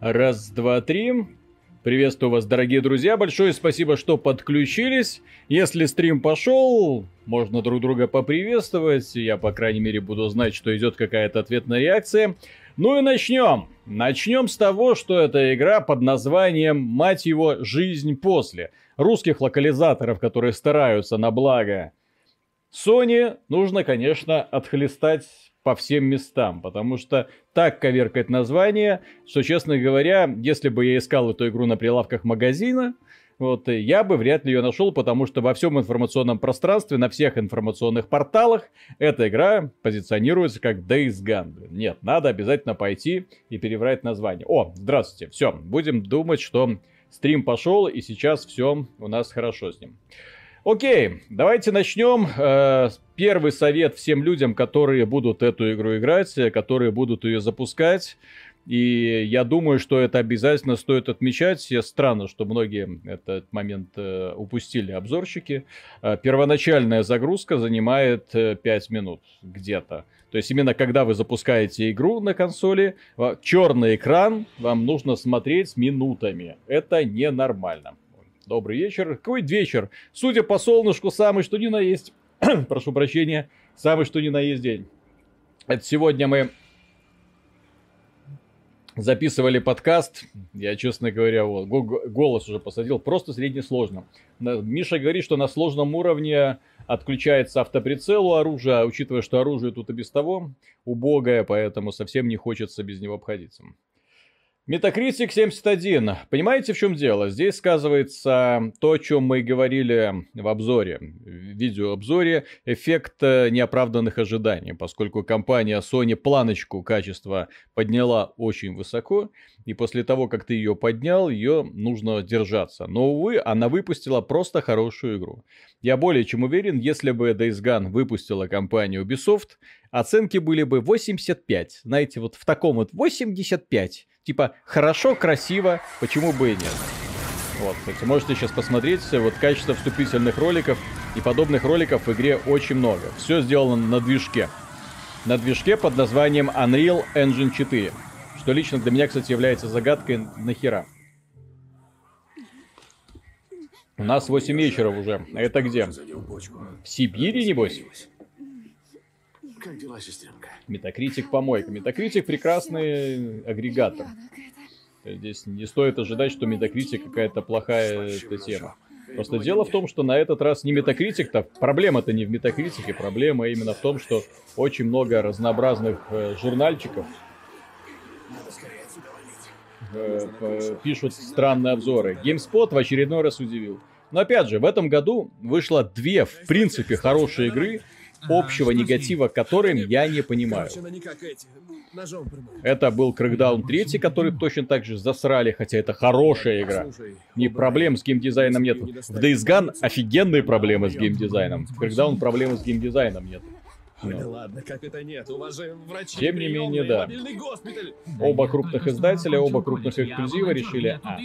Раз, два, три. Приветствую вас, дорогие друзья. Большое спасибо, что подключились. Если стрим пошел, можно друг друга поприветствовать. Я, по крайней мере, буду знать, что идет какая-то ответная реакция. Ну и начнем. Начнем с того, что это игра под названием, мать его, «Жизнь после». Русских локализаторов, которые стараются на благо Sony, нужно, конечно, отхлестать по всем местам, потому что так коверкает название, что, честно говоря, если бы я искал эту игру на прилавках магазина, вот, я бы вряд ли ее нашел, потому что во всем информационном пространстве, на всех информационных порталах эта игра позиционируется как Days Gone. Нет, надо обязательно пойти и переврать название. О, здравствуйте, все, будем думать, что стрим пошел, и сейчас все у нас хорошо с ним. Окей, давайте начнем. Э, первый совет всем людям, которые будут эту игру играть, которые будут ее запускать. И я думаю, что это обязательно стоит отмечать. Странно, что многие этот момент э, упустили обзорщики. Э, первоначальная загрузка занимает 5 минут где-то. То есть именно когда вы запускаете игру на консоли, черный экран вам нужно смотреть минутами. Это ненормально. Добрый вечер. Какой вечер? Судя по солнышку, самый что ни на есть. Прошу прощения. Самый что ни на есть день. Это сегодня мы записывали подкаст. Я, честно говоря, вот, голос уже посадил. Просто среднесложно. Миша говорит, что на сложном уровне отключается автоприцел у оружия, учитывая, что оружие тут и без того убогое, поэтому совсем не хочется без него обходиться. Метакритик 71. Понимаете, в чем дело? Здесь сказывается то, о чем мы говорили в обзоре, в видеообзоре, эффект э, неоправданных ожиданий, поскольку компания Sony планочку качества подняла очень высоко, и после того, как ты ее поднял, ее нужно держаться. Но, увы, она выпустила просто хорошую игру. Я более чем уверен, если бы Days Gone выпустила компания Ubisoft, оценки были бы 85. Знаете, вот в таком вот 85 Типа, хорошо, красиво, почему бы и нет. Вот, кстати, можете сейчас посмотреть, вот качество вступительных роликов и подобных роликов в игре очень много. Все сделано на движке. На движке под названием Unreal Engine 4. Что лично для меня, кстати, является загадкой нахера. У нас 8 вечера уже. Это где? В Сибири, небось? Как дела, сестренка? Метакритик помойка. Метакритик прекрасный агрегатор. Здесь не стоит ожидать, что метакритик какая-то плохая эта тема. Просто дело в том, что на этот раз не метакритик-то, проблема-то не в метакритике, проблема именно в том, что очень много разнообразных э, журнальчиков э, пишут странные обзоры. GameSpot в очередной раз удивил. Но опять же, в этом году вышло две, в принципе, хорошие игры, общего негатива к которым я не понимаю. Это был Crackdown 3, который точно так же засрали, хотя это хорошая игра. Ни проблем с геймдизайном нет. В Days Gone офигенные проблемы с геймдизайном. В Crackdown проблемы с геймдизайном нет. Ну. ладно, как это нет, у вас же врачи, Тем не менее, да. Оба крупных издателя, оба крупных эксклюзива решили... А.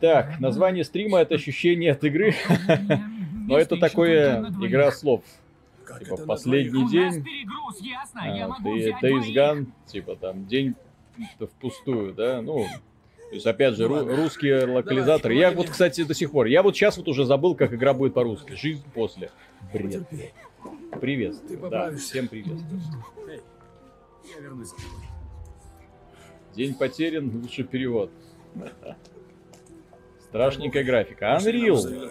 Так, название стрима это ощущение от игры. Но это такое игра слов. Типа последний день, а, ты Days Gone, типа там день впустую, да, ну, то есть, опять же, ру- русские локализаторы. Я вот, кстати, до сих пор, я вот сейчас вот уже забыл, как игра будет по-русски. Жизнь после. Бред. Привет. Да, всем привет. День потерян, лучше перевод. Страшненькая графика. Unreal.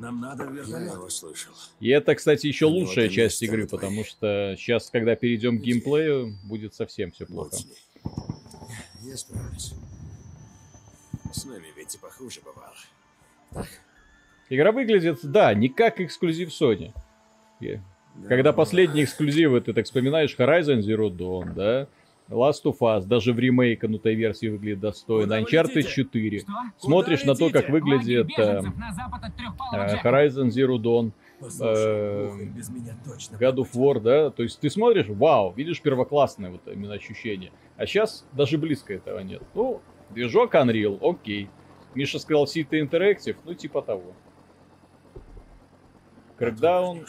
Нам надо вернуть. Я его слышал. И это, кстати, еще ну, лучшая часть игры, потому что сейчас, когда перейдем к геймплею, будет совсем все плохо. Я справлюсь. С нами ведь и похуже бывало. Так. Игра выглядит, да, не как эксклюзив Sony. Когда последние эксклюзивы, ты так вспоминаешь Horizon Zero Dawn, да? Last of Us даже в ремейканутой версии выглядит достойно. Uncharted 4. Что? Смотришь на то, как выглядит э, э, Horizon Zero Dawn, э, God of War, да, то есть ты смотришь, вау, видишь первоклассное вот именно ощущение. А сейчас даже близко этого нет. Ну, движок Unreal, окей. Миша сказал City Interactive, ну типа того. Crackdown,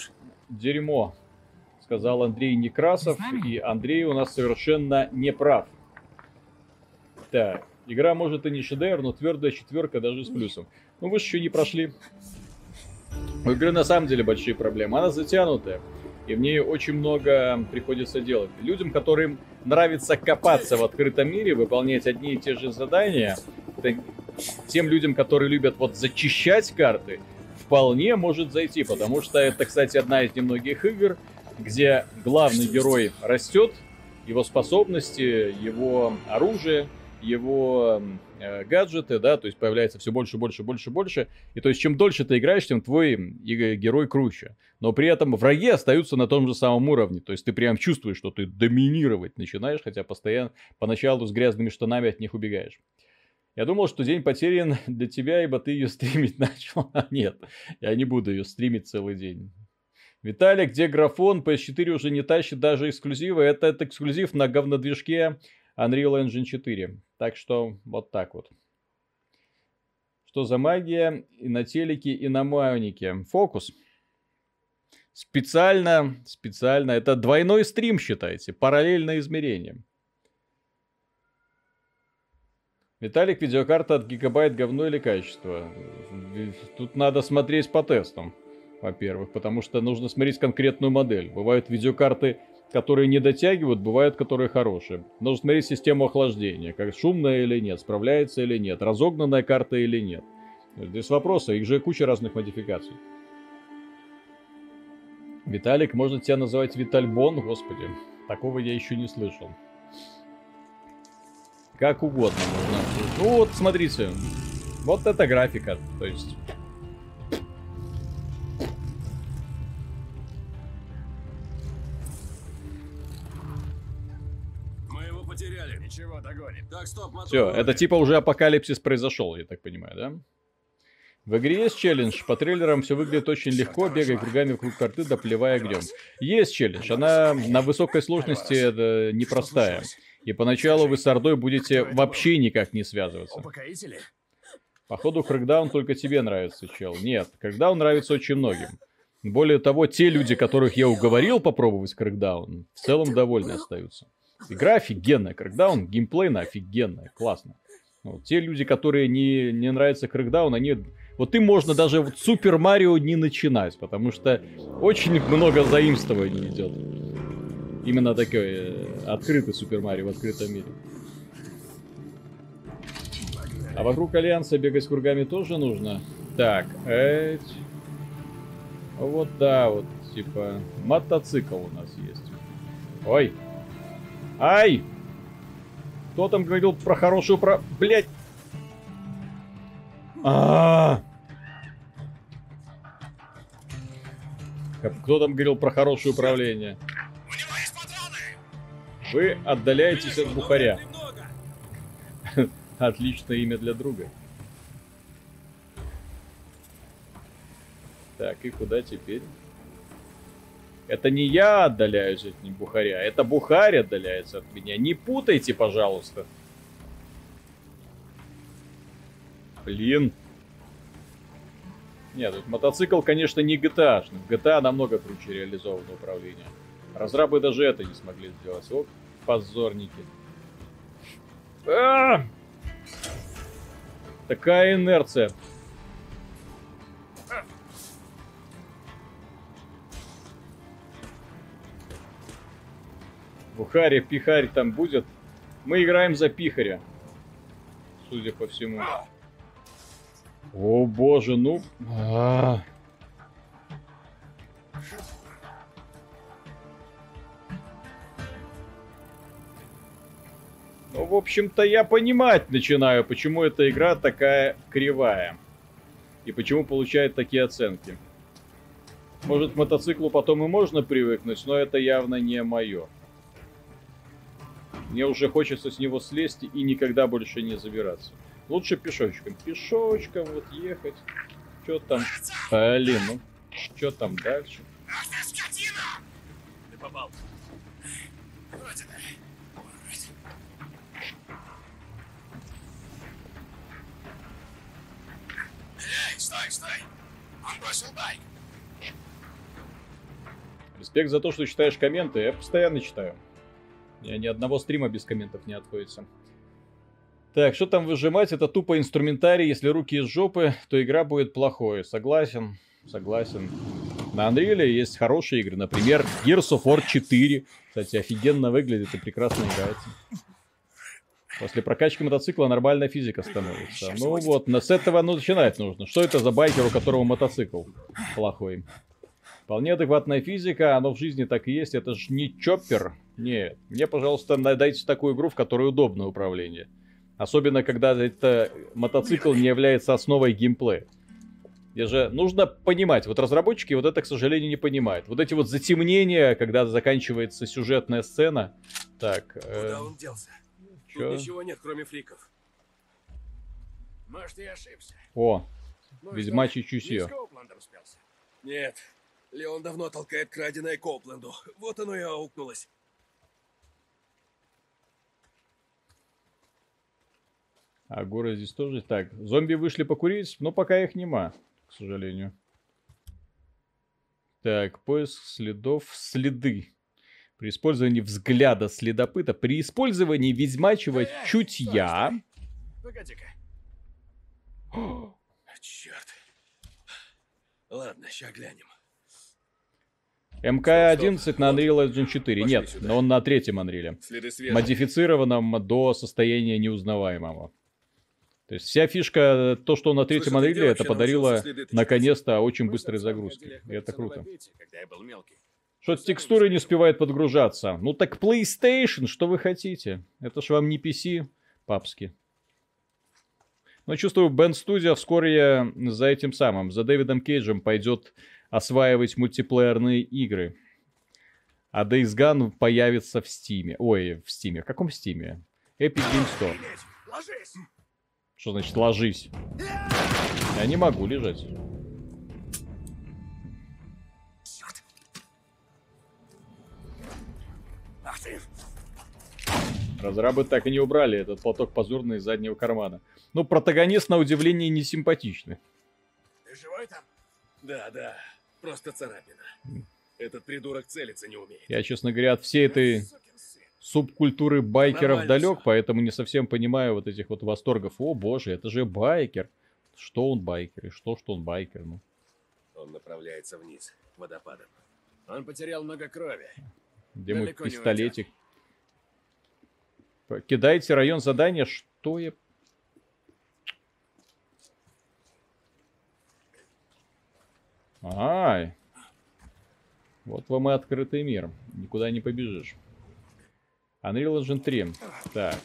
дерьмо сказал Андрей Некрасов, и Андрей у нас совершенно не прав. Так, игра может и не шедевр, но твердая четверка даже с плюсом. Ну вы же еще не прошли. У игры на самом деле большие проблемы. Она затянутая, и в ней очень много приходится делать. Людям, которым нравится копаться в открытом мире, выполнять одни и те же задания, тем людям, которые любят вот зачищать карты, вполне может зайти, потому что это, кстати, одна из немногих игр, где главный герой растет, его способности, его оружие, его э, гаджеты, да, то есть появляется все больше, больше, больше, больше. И то есть чем дольше ты играешь, тем твой герой круче. Но при этом враги остаются на том же самом уровне. То есть ты прям чувствуешь, что ты доминировать начинаешь, хотя постоянно поначалу с грязными штанами от них убегаешь. Я думал, что день потерян для тебя, ибо ты ее стримить начал. А нет, я не буду ее стримить целый день. Виталик, где графон? PS4 уже не тащит даже эксклюзивы. Это, это эксклюзив на говнодвижке Unreal Engine 4. Так что вот так вот. Что за магия и на телеке, и на майонике? Фокус. Специально, специально. Это двойной стрим, считайте. Параллельное измерение. Виталик, видеокарта от гигабайт говно или качество? Тут надо смотреть по тестам, во-первых, потому что нужно смотреть конкретную модель. Бывают видеокарты, которые не дотягивают, бывают, которые хорошие. Нужно смотреть систему охлаждения, как шумная или нет, справляется или нет, разогнанная карта или нет. Здесь вопросы, их же куча разных модификаций. Виталик, можно тебя называть Витальбон, господи, такого я еще не слышал. Как угодно можно. Ну вот, смотрите. Вот это графика. То есть... Ничего, догоним. Так, стоп, Все, это типа уже апокалипсис произошел, я так понимаю, да? В игре есть челлендж. По трейлерам все выглядит очень легко, бегая кругами вокруг карты, доплевая огнем. Есть челлендж. Она на высокой сложности это непростая. И поначалу вы с Ордой будете вообще никак не связываться. Походу, Крэкдаун только тебе нравится, чел. Нет, Крэкдаун нравится очень многим. Более того, те люди, которых я уговорил попробовать Крэкдаун, в целом довольны остаются. Игра офигенная, Крэкдаун геймплейно офигенная, классно. Вот, те люди, которые не, не нравятся Крэкдаун, они... Вот им можно даже вот Супер Марио не начинать, потому что очень много заимствований идет. Именно такой э, открытый Супер Марио в открытом мире. А вокруг Альянса бегать кругами тоже нужно? Так, эть... Вот да, вот, типа, мотоцикл у нас есть. Ой. Ай! Кто там говорил про хорошую про... Блять! А, -а, а Кто там говорил про хорошее управление? Вы отдаляетесь от бухаря. Отличное имя для друга. Так, и куда теперь? Это не я отдаляюсь от них бухаря, это бухарь отдаляется от меня. Не путайте, пожалуйста. Блин. Нет, тут мотоцикл, конечно, не GTA. В GTA намного круче реализовано управление. Разрабы даже это не смогли сделать. Оп позорники. А -а -а! Такая инерция. Бухари, пихарь там будет. Мы играем за пихаря. Судя по всему. О боже, ну... -а. Ну, в общем-то, я понимать начинаю, почему эта игра такая кривая. И почему получает такие оценки. Может, к мотоциклу потом и можно привыкнуть, но это явно не мое. Мне уже хочется с него слезть и никогда больше не забираться. Лучше пешочком. Пешочком вот ехать. Что там? Блин, ну. Что там дальше? Ты попал. Респект за то, что читаешь комменты. Я постоянно читаю. Я ни одного стрима без комментов не отходится. Так, что там выжимать? Это тупо инструментарий. Если руки из жопы, то игра будет плохой. Согласен, согласен. На Unreal есть хорошие игры. Например, Gears of War 4. Кстати, офигенно выглядит и прекрасно играется. После прокачки мотоцикла нормальная физика становится. Ну вот, с этого ну, начинать нужно. Что это за байкер, у которого мотоцикл плохой? Вполне адекватная физика, оно в жизни так и есть. Это же не чоппер. Нет. Мне, пожалуйста, дайте такую игру, в которой удобное управление. Особенно, когда это мотоцикл не является основой геймплея. Я же нужно понимать, вот разработчики вот это, к сожалению, не понимают. Вот эти вот затемнения, когда заканчивается сюжетная сцена. Так. Э... Куда он делся? Чё? Тут ничего нет, кроме фриков. Может, я ошибся. О, ну, ведьмачий чусье. Нет, Леон давно толкает краденое Копленду. Вот оно и аукнулось. А горы здесь тоже так. Зомби вышли покурить, но пока их нема, к сожалению. Так, поиск следов, следы. При использовании взгляда следопыта, при использовании ведьмачьего чутья... Погоди-ка. Черт. Ладно, сейчас глянем. МК-11 на Unreal Engine 4. Пошли Нет, сюда. но он на третьем Unreal. Модифицированном до состояния неузнаваемого. То есть вся фишка, то, что на третьем Unreal, это подарило наконец-то очень быстрые загрузки. И это круто. Что текстуры не успевают подгружаться. Ну так PlayStation, что вы хотите? Это ж вам не PC, папски. Но чувствую, Band Studio вскоре за этим самым, за Дэвидом Кейджем пойдет осваивать мультиплеерные игры. А Days Gone появится в Стиме. Ой, в Стиме. В каком Стиме? Epic Games Store. Что значит ложись? Я не могу лежать. Разрабы так и не убрали этот платок позорный из заднего кармана. Ну, протагонист, на удивление, не симпатичный. Ты живой там? Да, да. Просто царапина. Этот придурок целиться не умеет. Я, честно говоря, от всей этой субкультуры байкеров далек, поэтому не совсем понимаю вот этих вот восторгов. О боже, это же байкер. Что он байкер? И что, что он байкер? Ну. Он направляется вниз, водопадом. Он потерял много крови. Где мой пистолетик? Кидайте район задания. Что я... Ай. Вот вам и открытый мир. Никуда не побежишь. Unreal Engine 3. Так.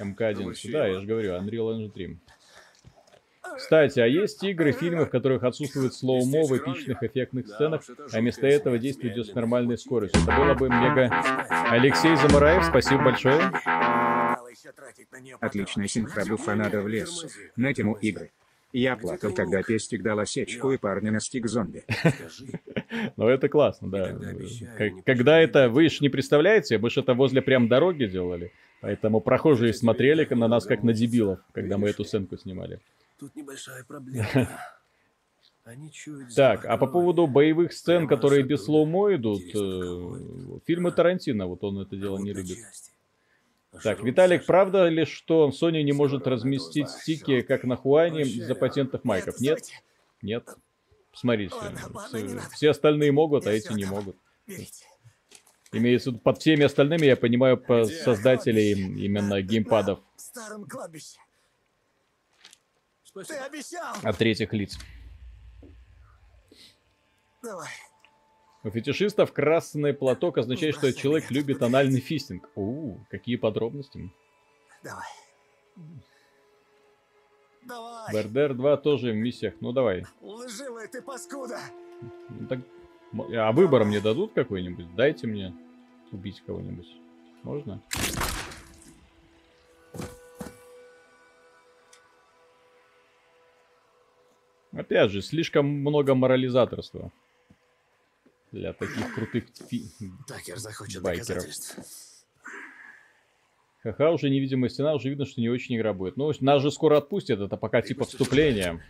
МК-1 сюда, я же говорю, Unreal Engine 3. Кстати, а есть игры, фильмы, в которых отсутствует слоумо в эпичных эффектных сценах, а вместо этого действие идет с нормальной скоростью. Это было бы мега... Алексей Замараев, спасибо большое. Отличная синхробуфа надо в лес. На тему игры. Я плакал, когда пестик дал осечку и парня настиг зомби. Ну это классно, да. Когда это, вы же не представляете, мы же это возле прям дороги делали. Поэтому прохожие смотрели на нас как на дебилов, когда мы эту сценку снимали. Тут небольшая проблема. Так, а по поводу боевых сцен, которые без слоумо идут, э, фильмы Тарантино, вот он это дело не любит. Так, Виталик, правда ли, что Sony не может разместить стики, как на Хуане, из-за патентов майков? Нет? Нет. Смотрите, все остальные могут, а эти не могут. Имеется под всеми остальными, я понимаю, по создателей именно геймпадов. От третьих лиц. Давай. У фетишистов красный платок означает, что человек любит анальный фистинг. У, какие подробности. Давай. Давай. БРДР 2 тоже в миссиях. Ну давай. Лживая ты паскуда. Ну, так... А выбор мне дадут какой-нибудь? Дайте мне убить кого-нибудь. Можно? Опять же, слишком много морализаторства для таких крутых фи... Такер захочет байкеров. Ха-ха, уже невидимая стена, уже видно, что не очень игра будет. Ну, нас же скоро отпустят, это пока типа вступление.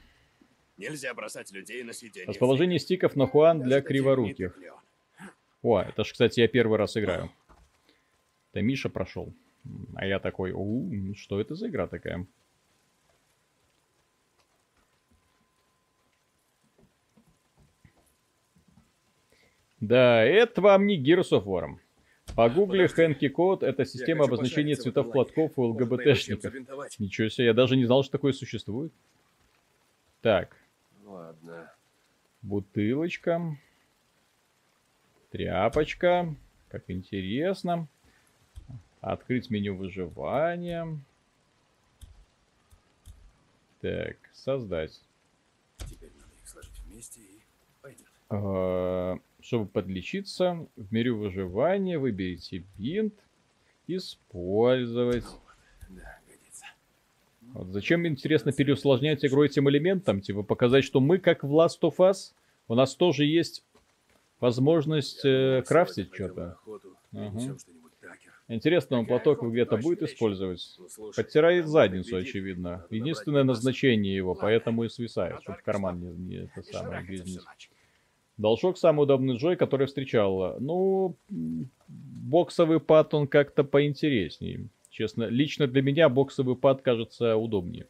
Нельзя бросать людей на сиденье. Расположение стиков на Хуан для криворуких. О, это ж, кстати, я первый раз играю. Это Миша прошел. А я такой, у, что это за игра такая? Да, это вам не Gears of War. Погугли Хэнки Код, это система обозначения цветов платков у ЛГБТшников. Ничего себе, я даже не знал, что такое существует. Так. Ладно. Бутылочка. Тряпочка. Как интересно. Открыть меню выживания. Так, создать. Теперь надо их сложить вместе и пойдет. Чтобы подлечиться, в меню выживания выберите бинт. Использовать. Да, годится. Вот зачем, интересно, переусложнять игру этим элементом? Типа показать, что мы, как в Last of Us, у нас тоже есть возможность э, крафтить что-то. Такер. Интересно, он платок где-то будет использовать? Подтирает задницу, очевидно. Единственное назначение его, поэтому и свисает, чтобы карман не, не это самое сыночек. Должок самый удобный джой, который встречал. Ну, боксовый пад он как-то поинтереснее. Честно, лично для меня боксовый пад кажется удобнее.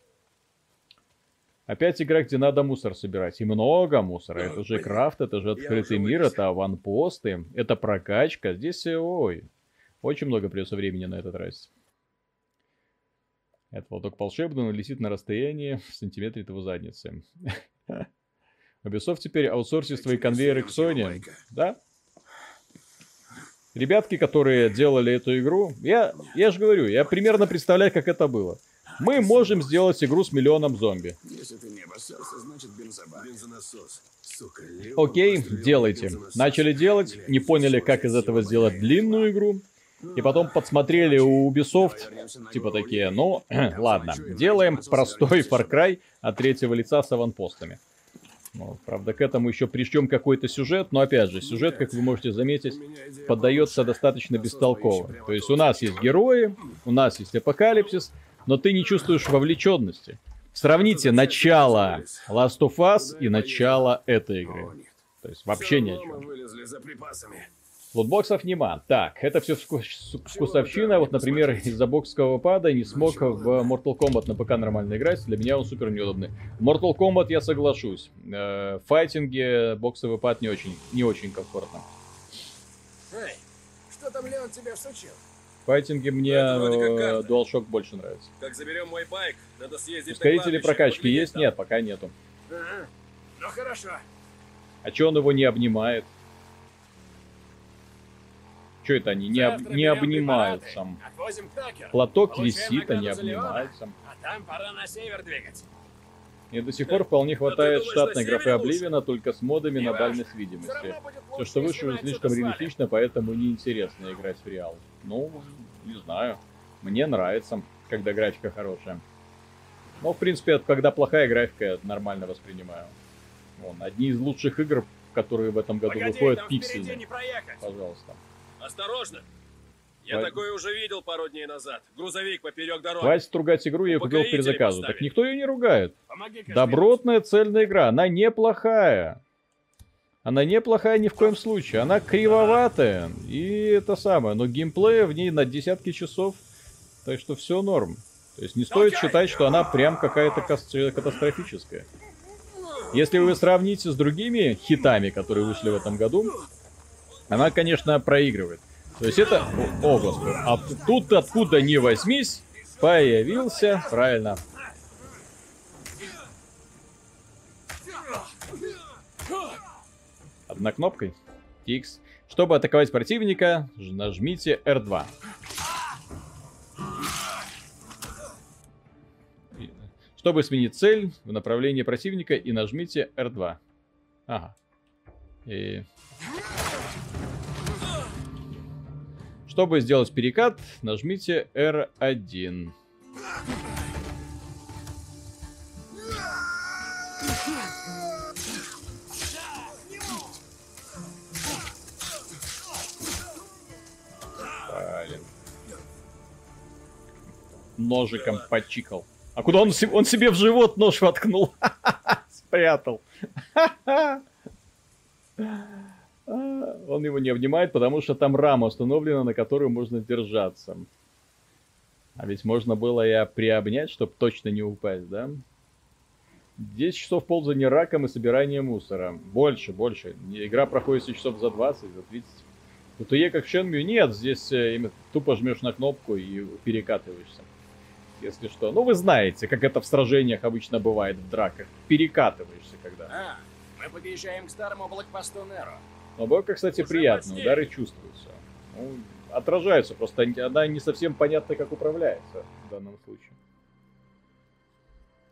Опять игра, где надо мусор собирать. И много мусора. Да, Это же крафт, это же открытый мир, вылез. это аванпосты, это прокачка. Здесь, ой, очень много придется времени на это тратить. Это волдок волшебный, он летит на расстоянии в сантиметре от его задницы. Ubisoft теперь аутсорсит свои конвейеры к Sony. Да? Ребятки, которые делали эту игру, я, я же говорю, я примерно представляю, как это было. Мы можем сделать игру с миллионом зомби. Если ты не обоссался, значит бензобак. Бензонасос. Сука, Окей, делайте. Начали делать, не поняли, как из этого сделать длинную игру. И потом подсмотрели у Ubisoft, типа такие, ну, ладно, делаем простой Far Cry от третьего лица с аванпостами. Ну, правда, к этому еще причем какой-то сюжет, но опять же, сюжет, как вы можете заметить, поддается достаточно бестолково. То есть у нас есть герои, у нас есть апокалипсис, но ты не чувствуешь вовлеченности. Сравните начало Last of Us и начало этой игры. То есть вообще ни о чем. Лутбоксов нема. Так, это все вкусовщина. Вот, например, из-за боксового пада не смог в Mortal Kombat на ПК нормально играть. Для меня он супер неудобный. Mortal Kombat я соглашусь. Э, В файтинге боксовый пад не очень, не очень комфортно. Эй, что там Леон тебе всучил? В файтинге мне э. DualShock больше нравится. Как заберем мой байк, надо съездить Ускорители прокачки есть? там. Нет, пока нету. Ага. Ну хорошо. А че он его не обнимает? Че это они не, об- не берем обнимают препараты, сам? Отвозим к Такеру. Платок висит, а Леона. обнимается. А там пора на север двигать. Мне до сих пор вполне хватает думаешь, штатной графы? Обливина, только с модами Не на важно. дальность видимости. Все, что выше, уже слишком реалистично, поэтому неинтересно играть в Реал. Ну, не знаю. Мне нравится, когда графика хорошая. Но, в принципе, когда плохая графика, я нормально воспринимаю. Вон, одни из лучших игр, которые в этом году Погоди, выходят, пиксельные. Пожалуйста. Осторожно. Я Хватит. такое уже видел пару дней назад. Грузовик поперек дороги. Хватит ругать игру, я купил перезаказу. Так никто ее не ругает. Помоги Добротная цельная игра, она неплохая. Она неплохая ни в коем случае. Она кривоватая. И это самое. Но геймплея в ней на десятки часов. Так что все норм. То есть не стоит считать, что она прям какая-то кас- катастрофическая. Если вы сравните с другими хитами, которые вышли в этом году, она, конечно, проигрывает. То есть это... О, господи. А тут откуда ни возьмись, появился, правильно, Одна кнопкой. X. Чтобы атаковать противника, нажмите R2. И- Чтобы сменить цель в направлении противника и нажмите R2. Ага. И... Чтобы сделать перекат, нажмите R1. Блин. Ножиком почикал. А куда он, он себе в живот нож воткнул? спрятал. Он его не обнимает, потому что там рама установлена, на которую можно держаться. А ведь можно было и приобнять, чтобы точно не упасть, да? 10 часов ползания раком и собирания мусора. Больше, больше. Игра проходит часов за 20, за 30. У ТЕ как в Шенмю нет, здесь э, тупо жмешь на кнопку и перекатываешься. Если что. Ну вы знаете, как это в сражениях обычно бывает в драках. Перекатываешься когда. А, мы подъезжаем к старому блокпосту Неро. Но бойка, кстати, приятная, удары чувствуются. Ну, отражаются, просто она не совсем понятно, как управляется в данном случае.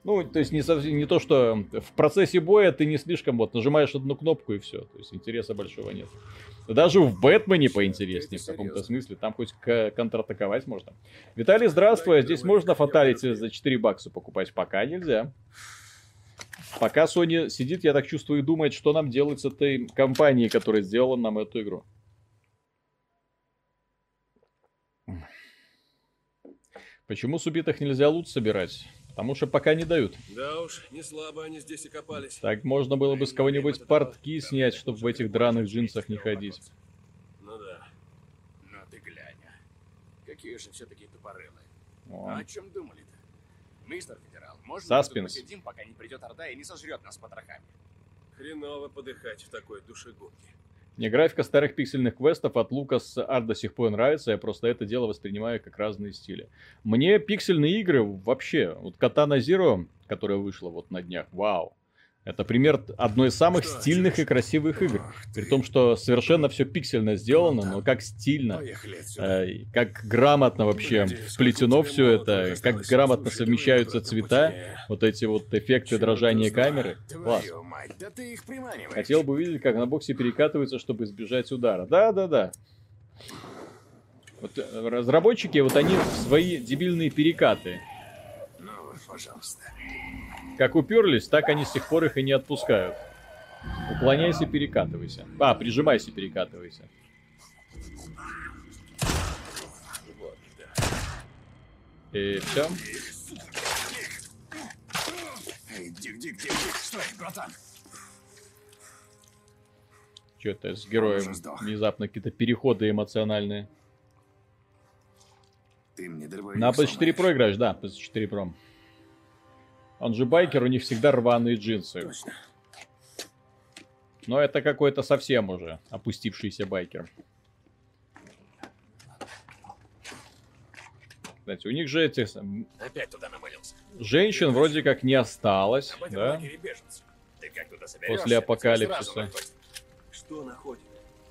Ну, то есть не, совсем, не то, что в процессе боя ты не слишком вот нажимаешь одну кнопку и все. То есть интереса большого нет. Даже в Бэтмене поинтереснее в каком-то смысле. Там хоть контратаковать можно. Виталий, здравствуй. А здесь можно фаталити за 4 бакса покупать? Пока нельзя. Пока Sony сидит, я так чувствую, и думает, что нам делать с этой компанией, которая сделала нам эту игру. Почему с убитых нельзя лут собирать? Потому что пока не дают. Да уж, не слабо они здесь и копались. Так можно было бы с кого-нибудь портки снять, чтобы в этих драных джинсах не ходить. Ну да. Ну ты глянь. Какие же все-таки тупорылые. О. А о чем думали-то? Мистер Федерал, можно Саспенс. мы тут посидим, пока не придет Орда и не сожрет нас потрохами? Хреново подыхать в такой душегубке. Мне графика старых пиксельных квестов от Лукас Арт до сих пор нравится, я просто это дело воспринимаю как разные стили. Мне пиксельные игры вообще, вот Katana Zero, которая вышла вот на днях, вау. Это пример одной из самых стильных и красивых игр. При том, что совершенно все пиксельно сделано, но как стильно. Э, Как грамотно вообще хоть все это, как грамотно совмещаются цвета, вот эти вот эффекты дрожания камеры. Класс. Хотел бы увидеть, как на боксе перекатываются, чтобы избежать удара. Да, да, да. Вот э, разработчики, вот они свои дебильные перекаты. Ну, пожалуйста. Как уперлись, так они с тех пор их и не отпускают. Уклоняйся, перекатывайся. А, прижимайся, перекатывайся. И все. Что-то с героем внезапно какие-то переходы эмоциональные. Ты мне На PS4 сломаешь. Pro играешь? Да, PS4 Pro. Он же байкер, у них всегда рваные джинсы. Точно. Но это какой-то совсем уже опустившийся байкер. Знаете, у них же этих Опять туда намылился. женщин вроде как не осталось, да? После апокалипсиса. Что находит?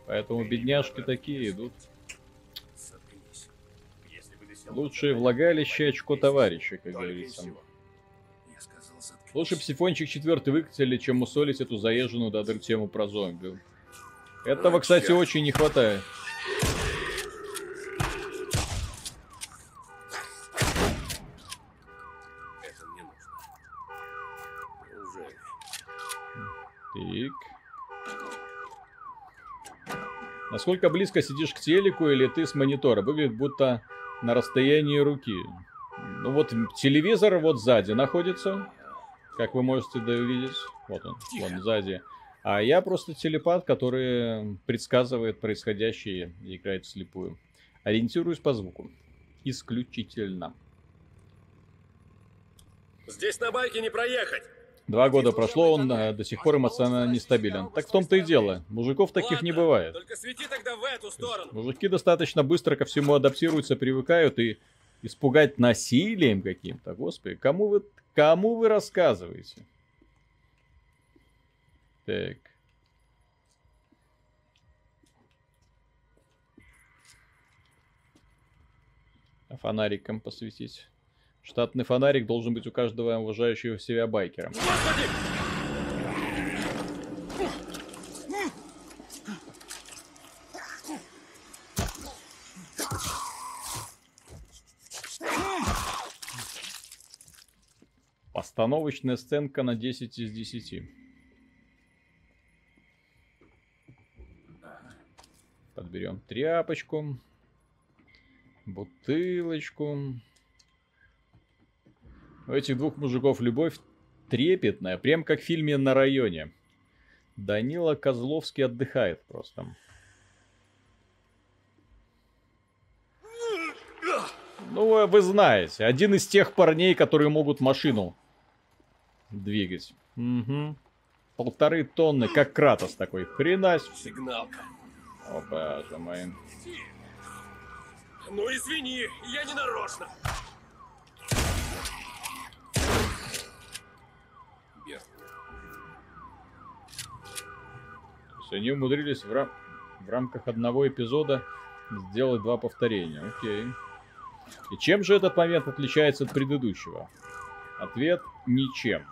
Поэтому бедняжки такие идут. На влагалище очко товарища, как говорится. всего. Лучше псифончик четвертый выкатили, чем мусолить эту заезженную до дыр тему про зомби. Этого, кстати, очень не хватает. Так. Насколько близко сидишь к телеку или ты с монитора? Выглядит будто на расстоянии руки. Ну вот телевизор вот сзади находится, как вы можете да увидеть. Вот он, Тихо. вон сзади. А я просто телепат, который предсказывает происходящее и играет вслепую. Ориентируюсь по звуку. Исключительно. Здесь на байке не проехать. Два года прошло, он э, до сих пор эмоционально нестабилен. Так в том-то и дело. Мужиков таких не Ладно, бывает. Только свети тогда в эту сторону. Мужики достаточно быстро ко всему адаптируются, привыкают и испугать насилием каким-то. Господи, кому вы, кому вы рассказываете? Так. А фонариком посветить. Штатный фонарик должен быть у каждого уважающего себя байкера. Господи! Постановочная сценка на 10 из 10. Подберем тряпочку, бутылочку. У этих двух мужиков любовь трепетная, прям как в фильме «На районе». Данила Козловский отдыхает просто. Ну, вы знаете, один из тех парней, которые могут машину двигать. Угу. Полторы тонны, как Кратос такой. Хренась. Сигналка. О, боже мой. Ну извини, я не нарочно. Бер, То есть они умудрились в, рам- в рамках одного эпизода сделать два повторения. Окей. И чем же этот момент отличается от предыдущего? Ответ – ничем.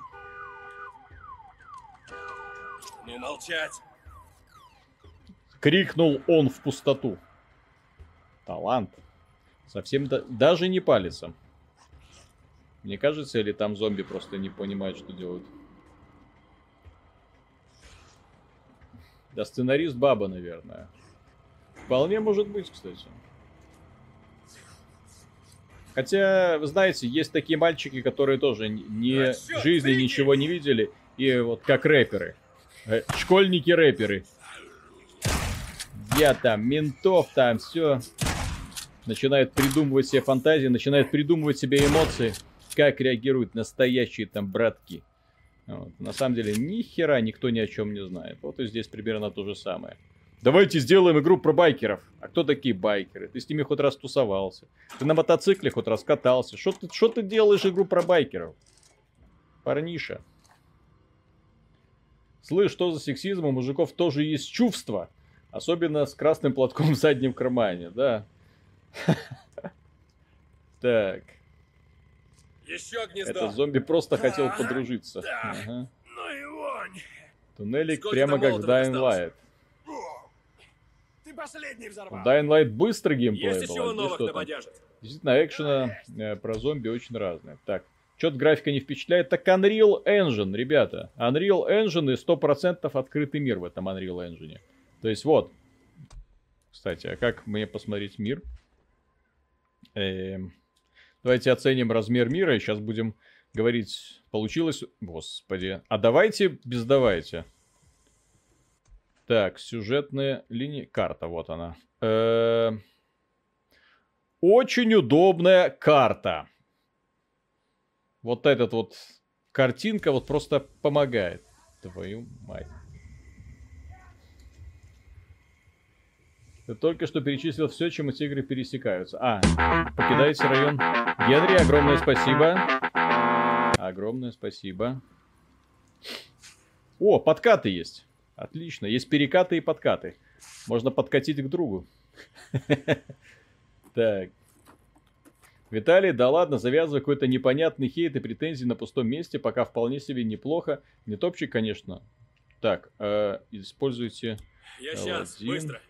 Ну молчать. Крикнул он в пустоту. Талант. Совсем да- даже не палится. Мне кажется, или там зомби просто не понимают, что делают. Да, сценарист баба, наверное. Вполне может быть, кстати. Хотя, вы знаете, есть такие мальчики, которые тоже не А жизни ничего не видели. И вот как рэперы. Э, Школьники-рэперы. Я там, ментов там, все. Начинают придумывать себе фантазии, начинают придумывать себе эмоции. Как реагируют настоящие там братки. Вот. На самом деле, ни хера никто ни о чем не знает. Вот и здесь примерно то же самое. Давайте сделаем игру про байкеров. А кто такие байкеры? Ты с ними хоть раз тусовался. Ты на мотоцикле хоть раз катался. Что ты, ты делаешь игру про байкеров? Парниша. Слышь, что за сексизм? У мужиков тоже есть чувства. Особенно с красным платком в заднем кармане, да. Так. Еще гнездо. Этот зомби просто хотел подружиться. Ну и вонь. Туннелик прямо как в Dying? Light. Ты последний взорвал. Dying Light быстрый геймплей Есть еще а новых. Действительно, экшена э, про зомби очень разные. Так, что-то графика не впечатляет. Так Unreal Engine, ребята. Unreal Engine и 100% открытый мир в этом Unreal Engine. То есть вот. Кстати, а как мне посмотреть мир? Эм, давайте оценим размер мира и сейчас будем говорить, получилось... Господи. А давайте без давайте. Так, сюжетная линия. Карта, вот она. Эм, очень удобная карта. Вот этот вот картинка вот просто помогает. Твою мать. Ты только что перечислил все, чем эти игры пересекаются. А, покидаете район. Генри, огромное спасибо. Огромное спасибо. О, подкаты есть. Отлично. Есть перекаты и подкаты. Можно подкатить к другу. Так. Виталий, да ладно, завязывай какой-то непонятный хейт и претензии на пустом месте, пока вполне себе неплохо. Не топчик, конечно. Так, э, используйте Я сейчас, Один. быстро.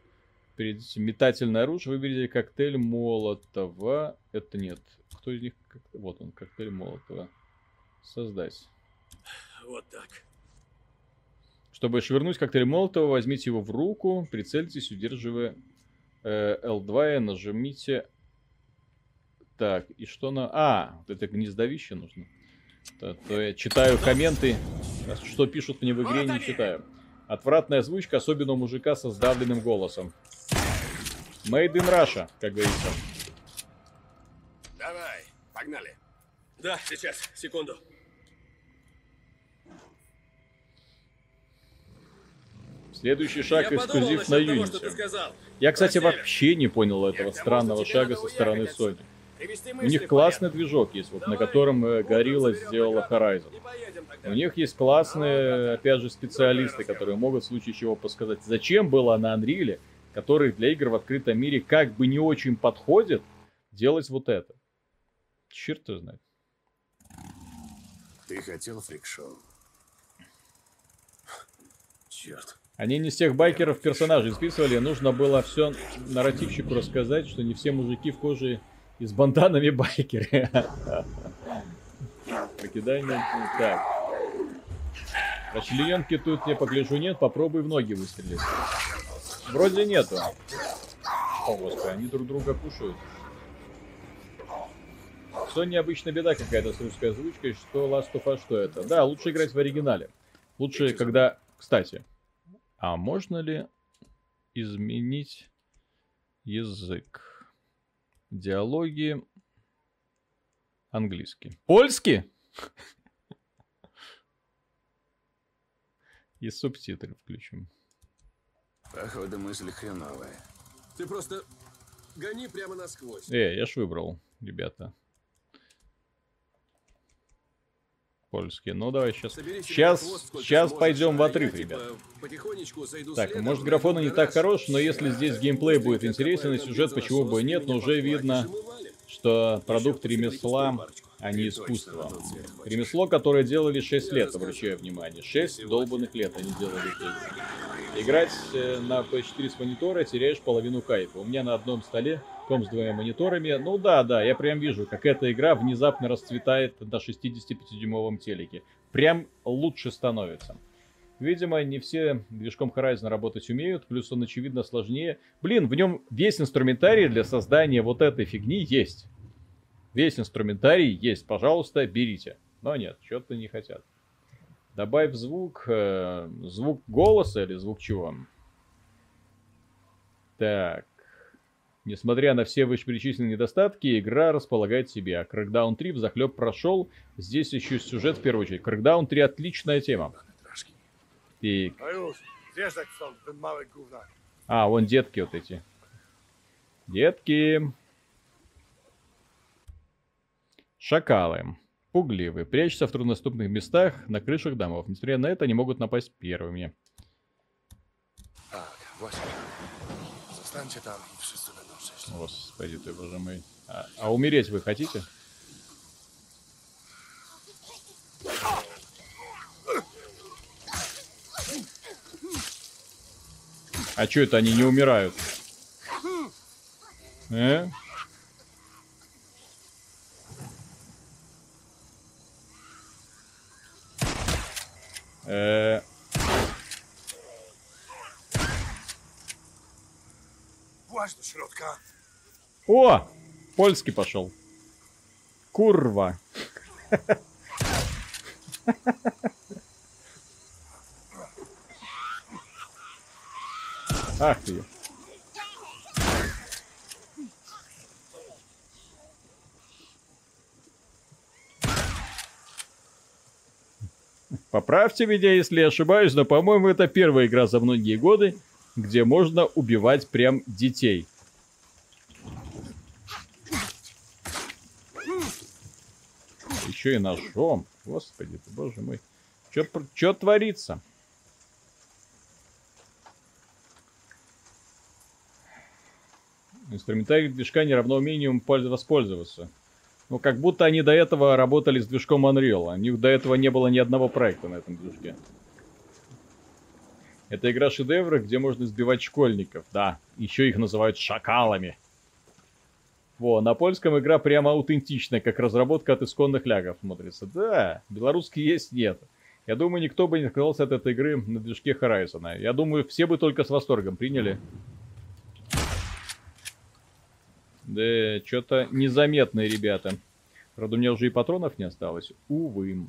перед метательное оружие, выберите коктейль Молотова. Это нет. Кто из них? Вот он, коктейль Молотова. Создать. Вот так. Чтобы швырнуть коктейль Молотова, возьмите его в руку, прицельтесь, удерживая э, L2 и нажмите... Так, и что на... А, вот это гнездовище нужно. То, то я читаю комменты, что пишут мне в игре, не читаю. Отвратная озвучка, особенно у мужика со сдавленным голосом. Made in Russia, как говорится. Давай, погнали. Да, сейчас, секунду. Следующий шаг Я эксклюзив на того, Unity. Я, кстати, Про север. вообще не понял этого странного шага со стороны Sony. отсюда. У них классный порядок. движок есть, вот на котором э, Горилла разберем сделала. Horizon. У них есть классные, опять же, специалисты, которые могут в случае чего подсказать, зачем было на Unreal, который для игр в открытом мире как бы не очень подходит, делать вот это. Черт его знает. Ты хотел фрик-шоу? Черт. Они не всех байкеров персонажей списывали, нужно было все нарративщику рассказать, что не все мужики в коже и с банданами байкеры. Покидание. Так. Расчлененки тут, я погляжу, нет. Попробуй в ноги выстрелить. Вроде нету. О, господи, они друг друга кушают. Sony обычно беда какая-то с русской озвучкой, что Last of Us, что это. Да, лучше играть в оригинале. Лучше, когда... Кстати, а можно ли изменить язык? Диалоги английский. Польский? И субтитры включим. Походу, мысль хреновая. Ты просто гони прямо насквозь. Э, я ж выбрал, ребята. Польский. Ну давай сейчас. Собери Сейчас, хвост, сейчас сможешь, пойдем в а отрыв, я, типа, ребят. Так, следом, может и графон и не так хорош, но если здесь геймплей будет интересен и сюжет, почему бы нет, но уже видно, что продукт ремесла, а не искусства. Ремесло, которое делали 6 лет, обращаю внимание. 6 долбанных лет они делали. Играть э, на PS4 с монитора теряешь половину кайфа. У меня на одном столе ком с двумя мониторами. Ну да, да, я прям вижу, как эта игра внезапно расцветает на 65-дюймовом телеке. Прям лучше становится. Видимо, не все движком Horizon работать умеют, плюс он, очевидно, сложнее. Блин, в нем весь инструментарий для создания вот этой фигни есть. Весь инструментарий есть, пожалуйста, берите. Но нет, что-то не хотят. Добавь звук, э, звук голоса или звук чего? Так. Несмотря на все вышеперечисленные недостатки, игра располагает себя. Crackdown 3 захлеб прошел. Здесь еще сюжет в первую очередь. Crackdown 3 отличная тема. И... А, вон детки вот эти. Детки. Шакалы. Пугливые. Прячутся в труднодоступных местах на крышах домов. Несмотря на это, они могут напасть первыми. Так, tam i wszyscy będą szczęśliwi. Господи ты, боже мой. А, а умереть вы хотите? А чё это они не умирают? Э? Э, do środka. О! Польский пошел. Курва. Ах ты. Поправьте меня, если я ошибаюсь, но, по-моему, это первая игра за многие годы, где можно убивать прям детей. Еще и ножом. Господи ты, боже мой. Что творится? Инструментарий движка не равно польз- воспользоваться. Ну, как будто они до этого работали с движком Unreal. У них до этого не было ни одного проекта на этом движке. Это игра шедевра, где можно избивать школьников. Да, еще их называют шакалами. Во, на польском игра прямо аутентичная, как разработка от исконных лягов смотрится. Да, белорусский есть, нет. Я думаю, никто бы не отказался от этой игры на движке Horizon. Я думаю, все бы только с восторгом приняли. Да, что-то незаметные ребята. Правда, у меня уже и патронов не осталось. Увы.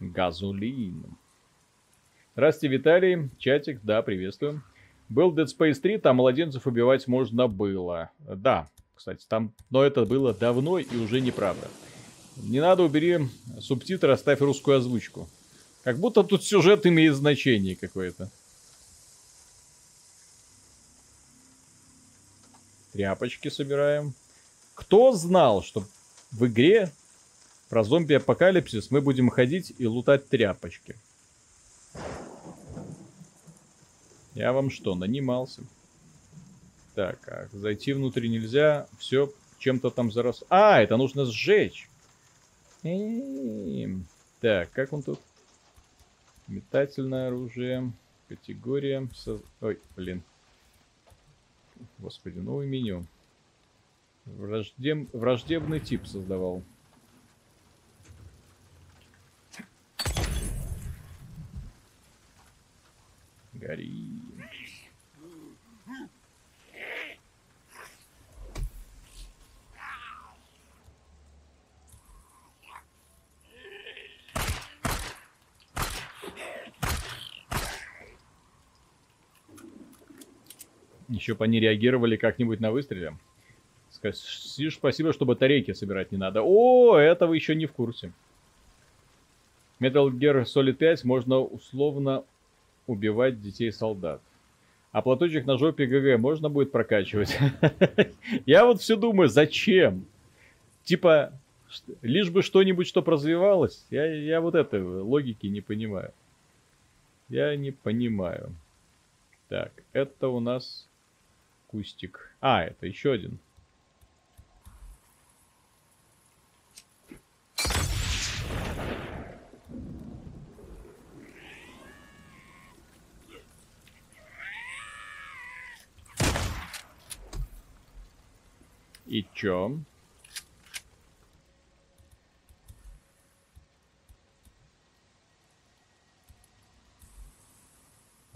Газулин. Здравствуйте, Виталий. Чатик, да, приветствую. Был Dead Space 3, там младенцев убивать можно было. Да, кстати, там, но это было давно и уже неправда. Не надо, убери субтитры, оставь русскую озвучку. Как будто тут сюжет имеет значение какое-то. Тряпочки собираем. Кто знал, что в игре про зомби-апокалипсис мы будем ходить и лутать тряпочки? Я вам что, нанимался? Так, а зайти внутрь нельзя. Все чем-то там зарос. А, это нужно сжечь. Эм. Так, как он тут? Метательное оружие. Категория. Ой, блин. Господи, новое меню. Враждеб... Враждебный тип создавал. Гори. Еще бы они реагировали как-нибудь на выстреле. Спасибо, что батарейки собирать не надо. О, этого еще не в курсе. Metal Gear Solid 5 можно условно убивать детей-солдат. А платочек на жопе ГГ можно будет прокачивать? Я вот все думаю, зачем? Типа, лишь бы что-нибудь, что развивалось. Я, я вот этой логики не понимаю. Я не понимаю. Так, это у нас кустик. А, это еще один. И чё?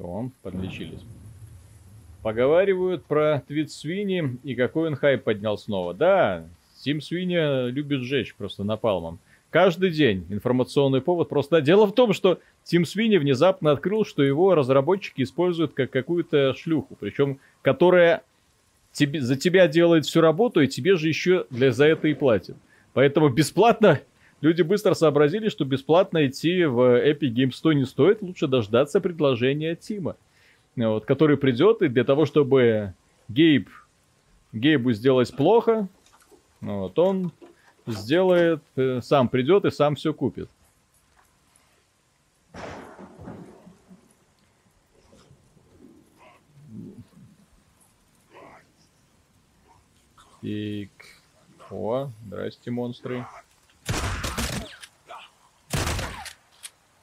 О, подлечились. Поговаривают про твит Свини и какой он хайп поднял снова. Да, Тим Свини любит сжечь просто напалмом. Каждый день информационный повод. Просто дело в том, что Тим Свини внезапно открыл, что его разработчики используют как какую-то шлюху. Причем, которая тебе, за тебя делает всю работу, и тебе же еще для, за это и платят. Поэтому бесплатно люди быстро сообразили, что бесплатно идти в Epic Games 100 не стоит, лучше дождаться предложения Тима, вот, который придет, и для того, чтобы Гейб, Гейбу сделать плохо, вот, он сделает, э, сам придет и сам все купит. Так. О, здрасте, монстры.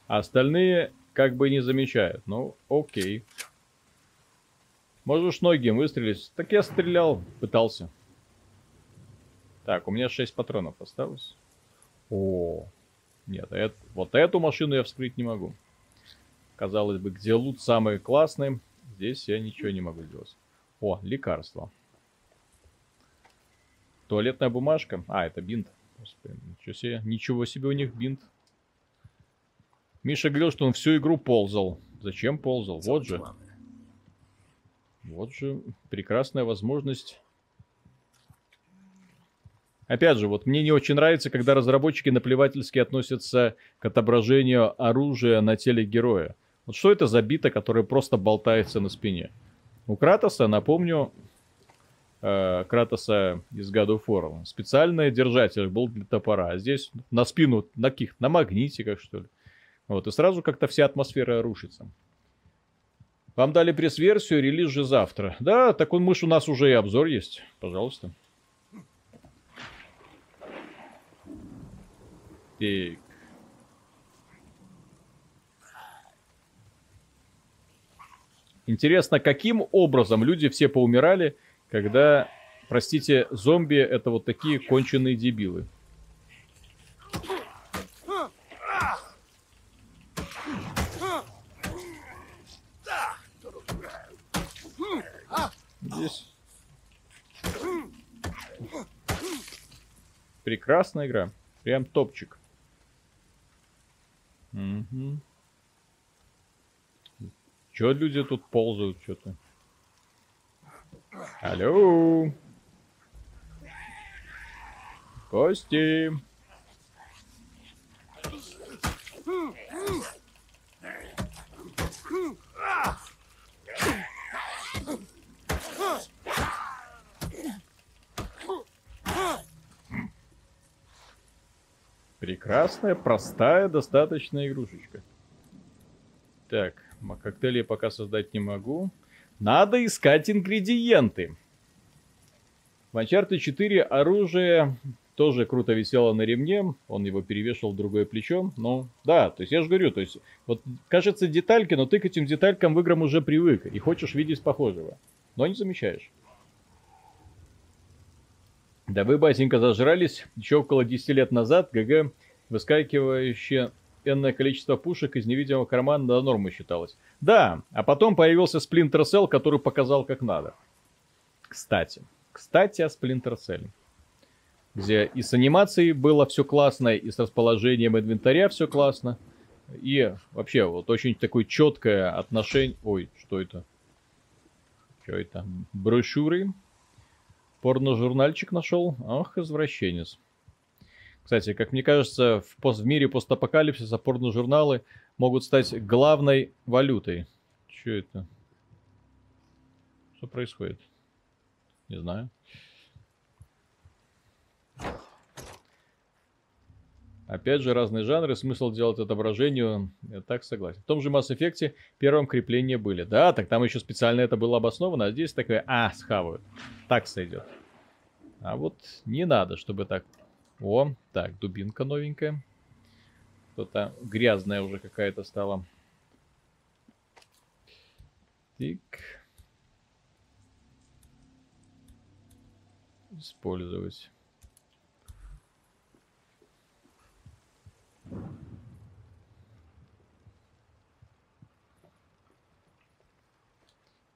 Остальные как бы не замечают. Ну, окей. Можешь ноги выстрелить. Так я стрелял, пытался. Так, у меня 6 патронов осталось. О, нет, это, вот эту машину я вскрыть не могу. Казалось бы, где лут самый классный, здесь я ничего не могу сделать. О, лекарство. Туалетная бумажка. А, это бинт. Господи, ничего себе. Ничего себе у них бинт. Миша говорил, что он всю игру ползал. Зачем ползал? Вот же. Вот же прекрасная возможность. Опять же, вот мне не очень нравится, когда разработчики наплевательски относятся к отображению оружия на теле героя. Вот что это за бита, которая просто болтается на спине? У Кратоса, напомню, э, Кратоса из God of War. Специальный держатель был для топора. А здесь на спину, на каких? На магнитиках, что ли. Вот, и сразу как-то вся атмосфера рушится. Вам дали пресс-версию, релиз же завтра. Да, так он мышь у нас уже и обзор есть. Пожалуйста. Так. Интересно, каким образом люди все поумирали, когда, простите, зомби это вот такие конченые дебилы. Здесь прекрасная игра. Прям топчик. Угу. Чё люди тут ползают что-то? Алло. Кости. Прекрасная, простая, достаточная игрушечка. Так, коктейли я пока создать не могу. Надо искать ингредиенты. В Uncharted 4 оружие тоже круто висело на ремне. Он его перевешивал в другое плечо. Ну, да, то есть я же говорю, то есть, вот кажется детальки, но ты к этим деталькам в играм уже привык. И хочешь видеть похожего. Но не замечаешь. Да вы, батенька, зажрались еще около 10 лет назад. ГГ, выскакивающее энное количество пушек из невидимого кармана до нормы считалось. Да, а потом появился Splinter Cell, который показал как надо. Кстати, кстати о Splinter Cell. Где и с анимацией было все классно, и с расположением инвентаря все классно. И вообще вот очень такое четкое отношение... Ой, что это? Что это? Брошюры. Порно-журнальчик нашел. Ох, извращенец. Кстати, как мне кажется, в, пост, в мире постапокалипсиса порно-журналы могут стать главной валютой. Что это? Что происходит? Не знаю. Опять же, разные жанры, смысл делать отображению, я так согласен. В том же Mass Effect первом крепления были. Да, так там еще специально это было обосновано, а здесь такое, а, схавают. Так сойдет. А вот не надо, чтобы так... О, так, дубинка новенькая. Что-то грязная уже какая-то стала. Так. Использовать.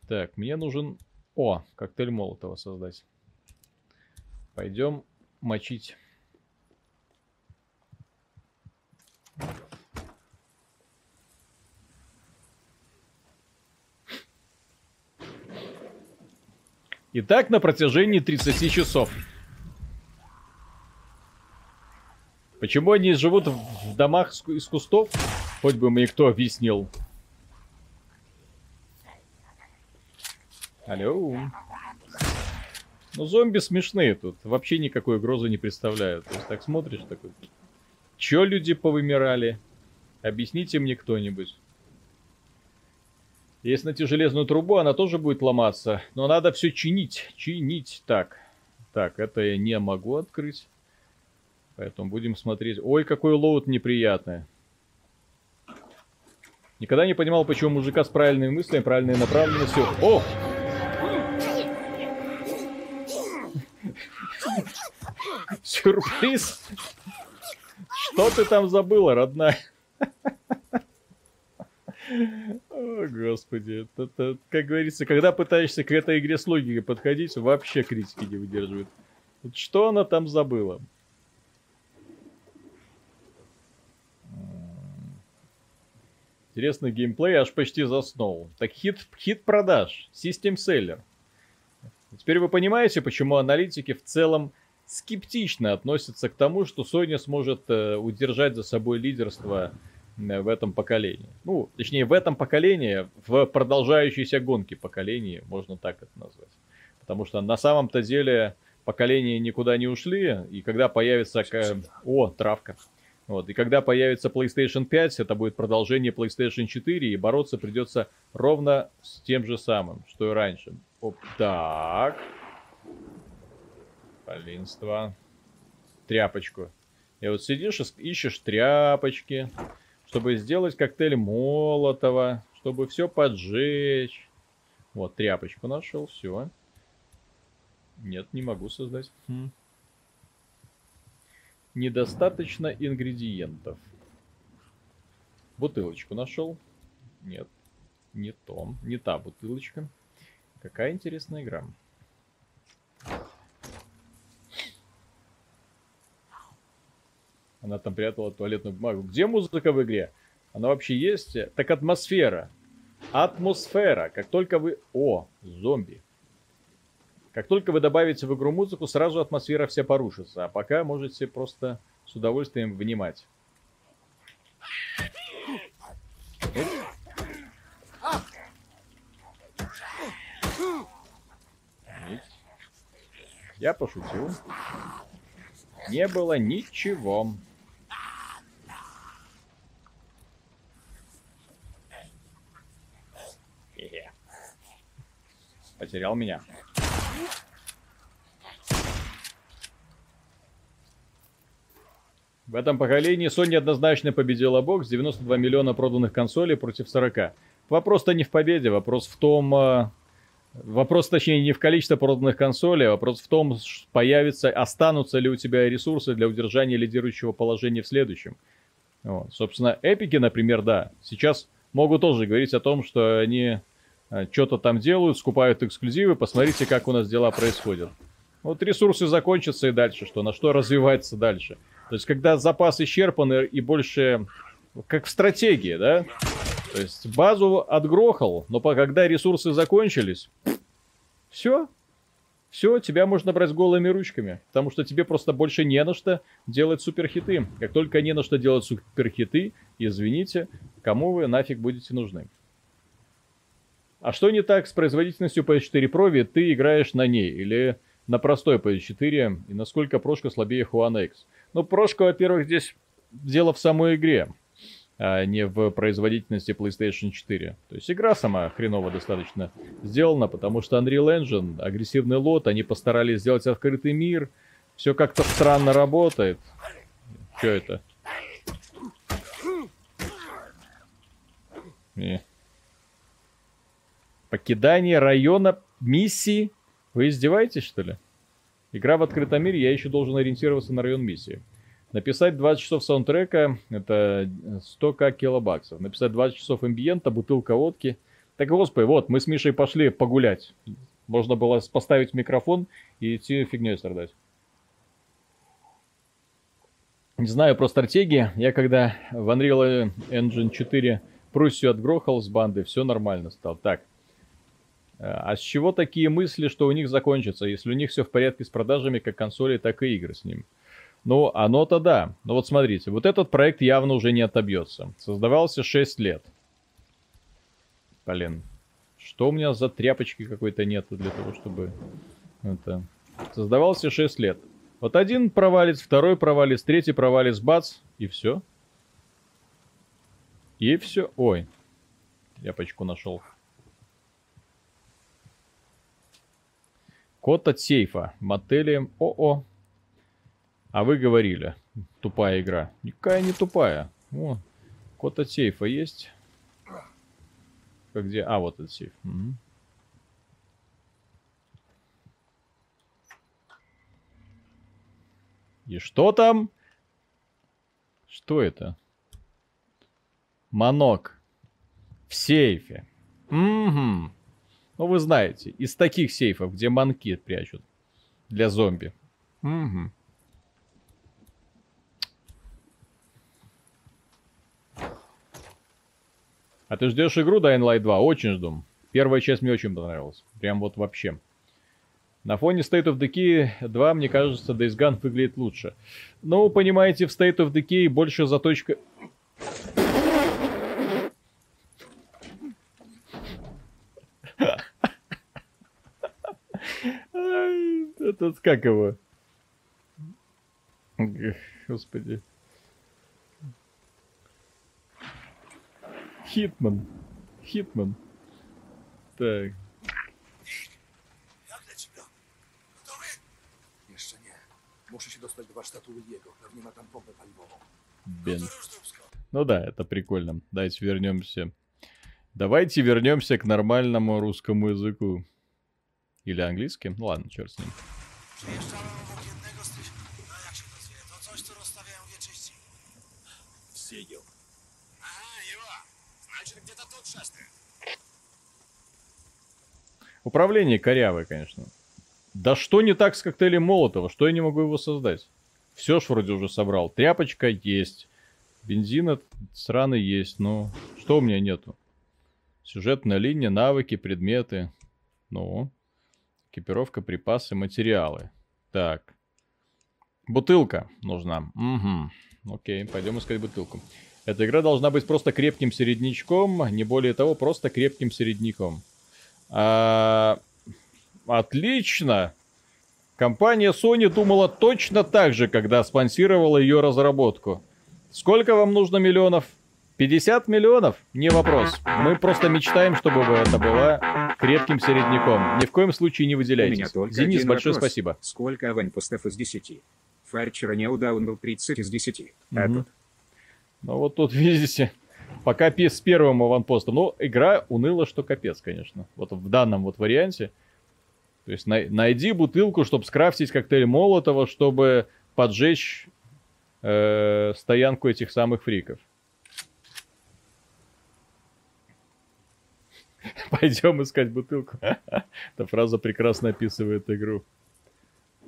Так, мне нужен... О, коктейль Молотова создать. Пойдем мочить. И так на протяжении 30 часов. Почему они живут в домах из кустов? Хоть бы мне кто объяснил. Алло. Ну, зомби смешные тут. Вообще никакой угрозы не представляют. То есть так смотришь, такой... Чё люди повымирали? Объясните мне кто-нибудь. Если найти железную трубу, она тоже будет ломаться. Но надо все чинить. Чинить. Так. Так, это я не могу открыть. Поэтому будем смотреть. Ой, какой лоуд неприятный. Никогда не понимал, почему мужика с правильными мыслями, правильной направленностью... О! Сюрприз! Что ты там забыла, родная? О, господи. Это, это, как говорится, когда пытаешься к этой игре с логикой подходить, вообще критики не выдерживает. Вот что она там забыла? Интересный геймплей, аж почти заснул. Так хит, хит продаж, систем селлер. Теперь вы понимаете, почему аналитики в целом скептично относятся к тому, что Sony сможет э, удержать за собой лидерство в этом поколении. Ну, точнее, в этом поколении, в продолжающейся гонке поколений, можно так это назвать. Потому что на самом-то деле поколения никуда не ушли, и когда появится... О, травка. Вот. И когда появится PlayStation 5, это будет продолжение PlayStation 4, и бороться придется ровно с тем же самым, что и раньше. Оп, так. Полинство. Тряпочку. И вот сидишь и ищешь тряпочки, чтобы сделать коктейль Молотова, чтобы все поджечь. Вот, тряпочку нашел, все. Нет, не могу создать. Хм. Недостаточно ингредиентов. Бутылочку нашел. Нет, не то. Не та бутылочка. Какая интересная игра. Она там прятала туалетную бумагу. Где музыка в игре? Она вообще есть? Так атмосфера. Атмосфера. Как только вы... О, зомби. Как только вы добавите в игру музыку, сразу атмосфера вся порушится. А пока можете просто с удовольствием внимать. Я пошутил. Не было ничего. Потерял меня. В этом поколении Sony однозначно победила бокс. 92 миллиона проданных консолей против 40. Вопрос-то не в победе, вопрос в том... Э, вопрос, точнее, не в количестве проданных консолей, а вопрос в том, появятся, останутся ли у тебя ресурсы для удержания лидирующего положения в следующем. Вот. Собственно, эпики, например, да, сейчас могут тоже говорить о том, что они что-то там делают, скупают эксклюзивы, посмотрите, как у нас дела происходят. Вот ресурсы закончатся и дальше что, на что развивается дальше. То есть, когда запас исчерпан и больше, как в стратегии, да? То есть, базу отгрохал, но когда ресурсы закончились, Все. Все, тебя можно брать голыми ручками, потому что тебе просто больше не на что делать суперхиты. Как только не на что делать суперхиты, извините, кому вы нафиг будете нужны. А что не так с производительностью PS4 Pro, ведь ты играешь на ней или на простой PS4, и насколько прошка слабее One X? Ну, прошка, во-первых, здесь дело в самой игре а не в производительности PlayStation 4. То есть игра сама хреново достаточно сделана, потому что Unreal Engine, агрессивный лот, они постарались сделать открытый мир, все как-то странно работает. Что это? Не. Покидание района миссии? Вы издеваетесь, что ли? Игра в открытом мире, я еще должен ориентироваться на район миссии. Написать 20 часов саундтрека — это 100к килобаксов. Написать 20 часов амбиента, бутылка водки. Так, господи, вот, мы с Мишей пошли погулять. Можно было поставить микрофон и идти фигней страдать. Не знаю про стратегии. Я когда в Unreal Engine 4 Пруссию отгрохал с банды, все нормально стало. Так. А с чего такие мысли, что у них закончится, если у них все в порядке с продажами как консолей, так и игр с ним? Ну, оно-то да. Но вот смотрите, вот этот проект явно уже не отобьется. Создавался 6 лет. Блин, что у меня за тряпочки какой-то нету для того, чтобы... Это... Создавался 6 лет. Вот один провалец, второй провалец, третий провалец, бац, и все. И все. Ой, тряпочку нашел. Код от сейфа. Мотели. О-о. А вы говорили, тупая игра. Никакая не тупая. О, код от сейфа есть? Как где? А, вот этот сейф. Угу. И что там? Что это? Манок. В сейфе. Угу. Ну, вы знаете, из таких сейфов, где манки прячут. Для зомби. Угу. А ты ждешь игру Dying Light 2? Очень жду. Первая часть мне очень понравилась. Прям вот вообще. На фоне State of Decay 2, мне кажется, Days Gone выглядит лучше. Ну, понимаете, в State of Decay больше заточка... Этот, как его? Господи. Хитман. Хитман. Tak. Jak leci plan? Gotowy? Jeszcze nie. Muszę się dostać do warsztatu Williego. Pewnie ma tam pompę paliwową. Бен. Ну да, это прикольно. Давайте вернемся. Давайте вернемся к нормальному русскому языку. Или английским. Ну ладно, черт с ним. Przejeżdżałem obok jednego z tych... No jak się to zwie? To coś, co rozstawiają wieczyści. Сигел. Ага, его. Значит, где-то тут шастает. Управление корявое, конечно. Да что не так с коктейлем Молотова? Что я не могу его создать? Все ж вроде уже собрал. Тряпочка есть. Бензин этот сраный есть. Но что у меня нету? Сюжетная линия, навыки, предметы. Ну. Экипировка, припасы, материалы. Так. Бутылка нужна. Угу. Окей, пойдем искать бутылку. Эта игра должна быть просто крепким середнячком, не более того, просто крепким середняком. А, отлично. Компания Sony думала точно так же, когда спонсировала ее разработку. Сколько вам нужно миллионов? 50 миллионов? Не вопрос. Мы просто мечтаем, чтобы это было крепким середняком. Ни в коем случае не У меня выделяйтесь. только Денис, один большое вопрос. спасибо. Сколько аванпостов из 10? Фарчера Неудаун был 30 из 10. А Мгм. тут Ну вот тут, видите, пока с первым аванпостом. Ну, игра уныла, что капец, конечно. Вот в данном вот варианте. То есть най- найди бутылку, чтобы скрафтить коктейль Молотова, чтобы поджечь э, стоянку этих самых фриков. Пойдем искать бутылку. Эта фраза прекрасно описывает игру.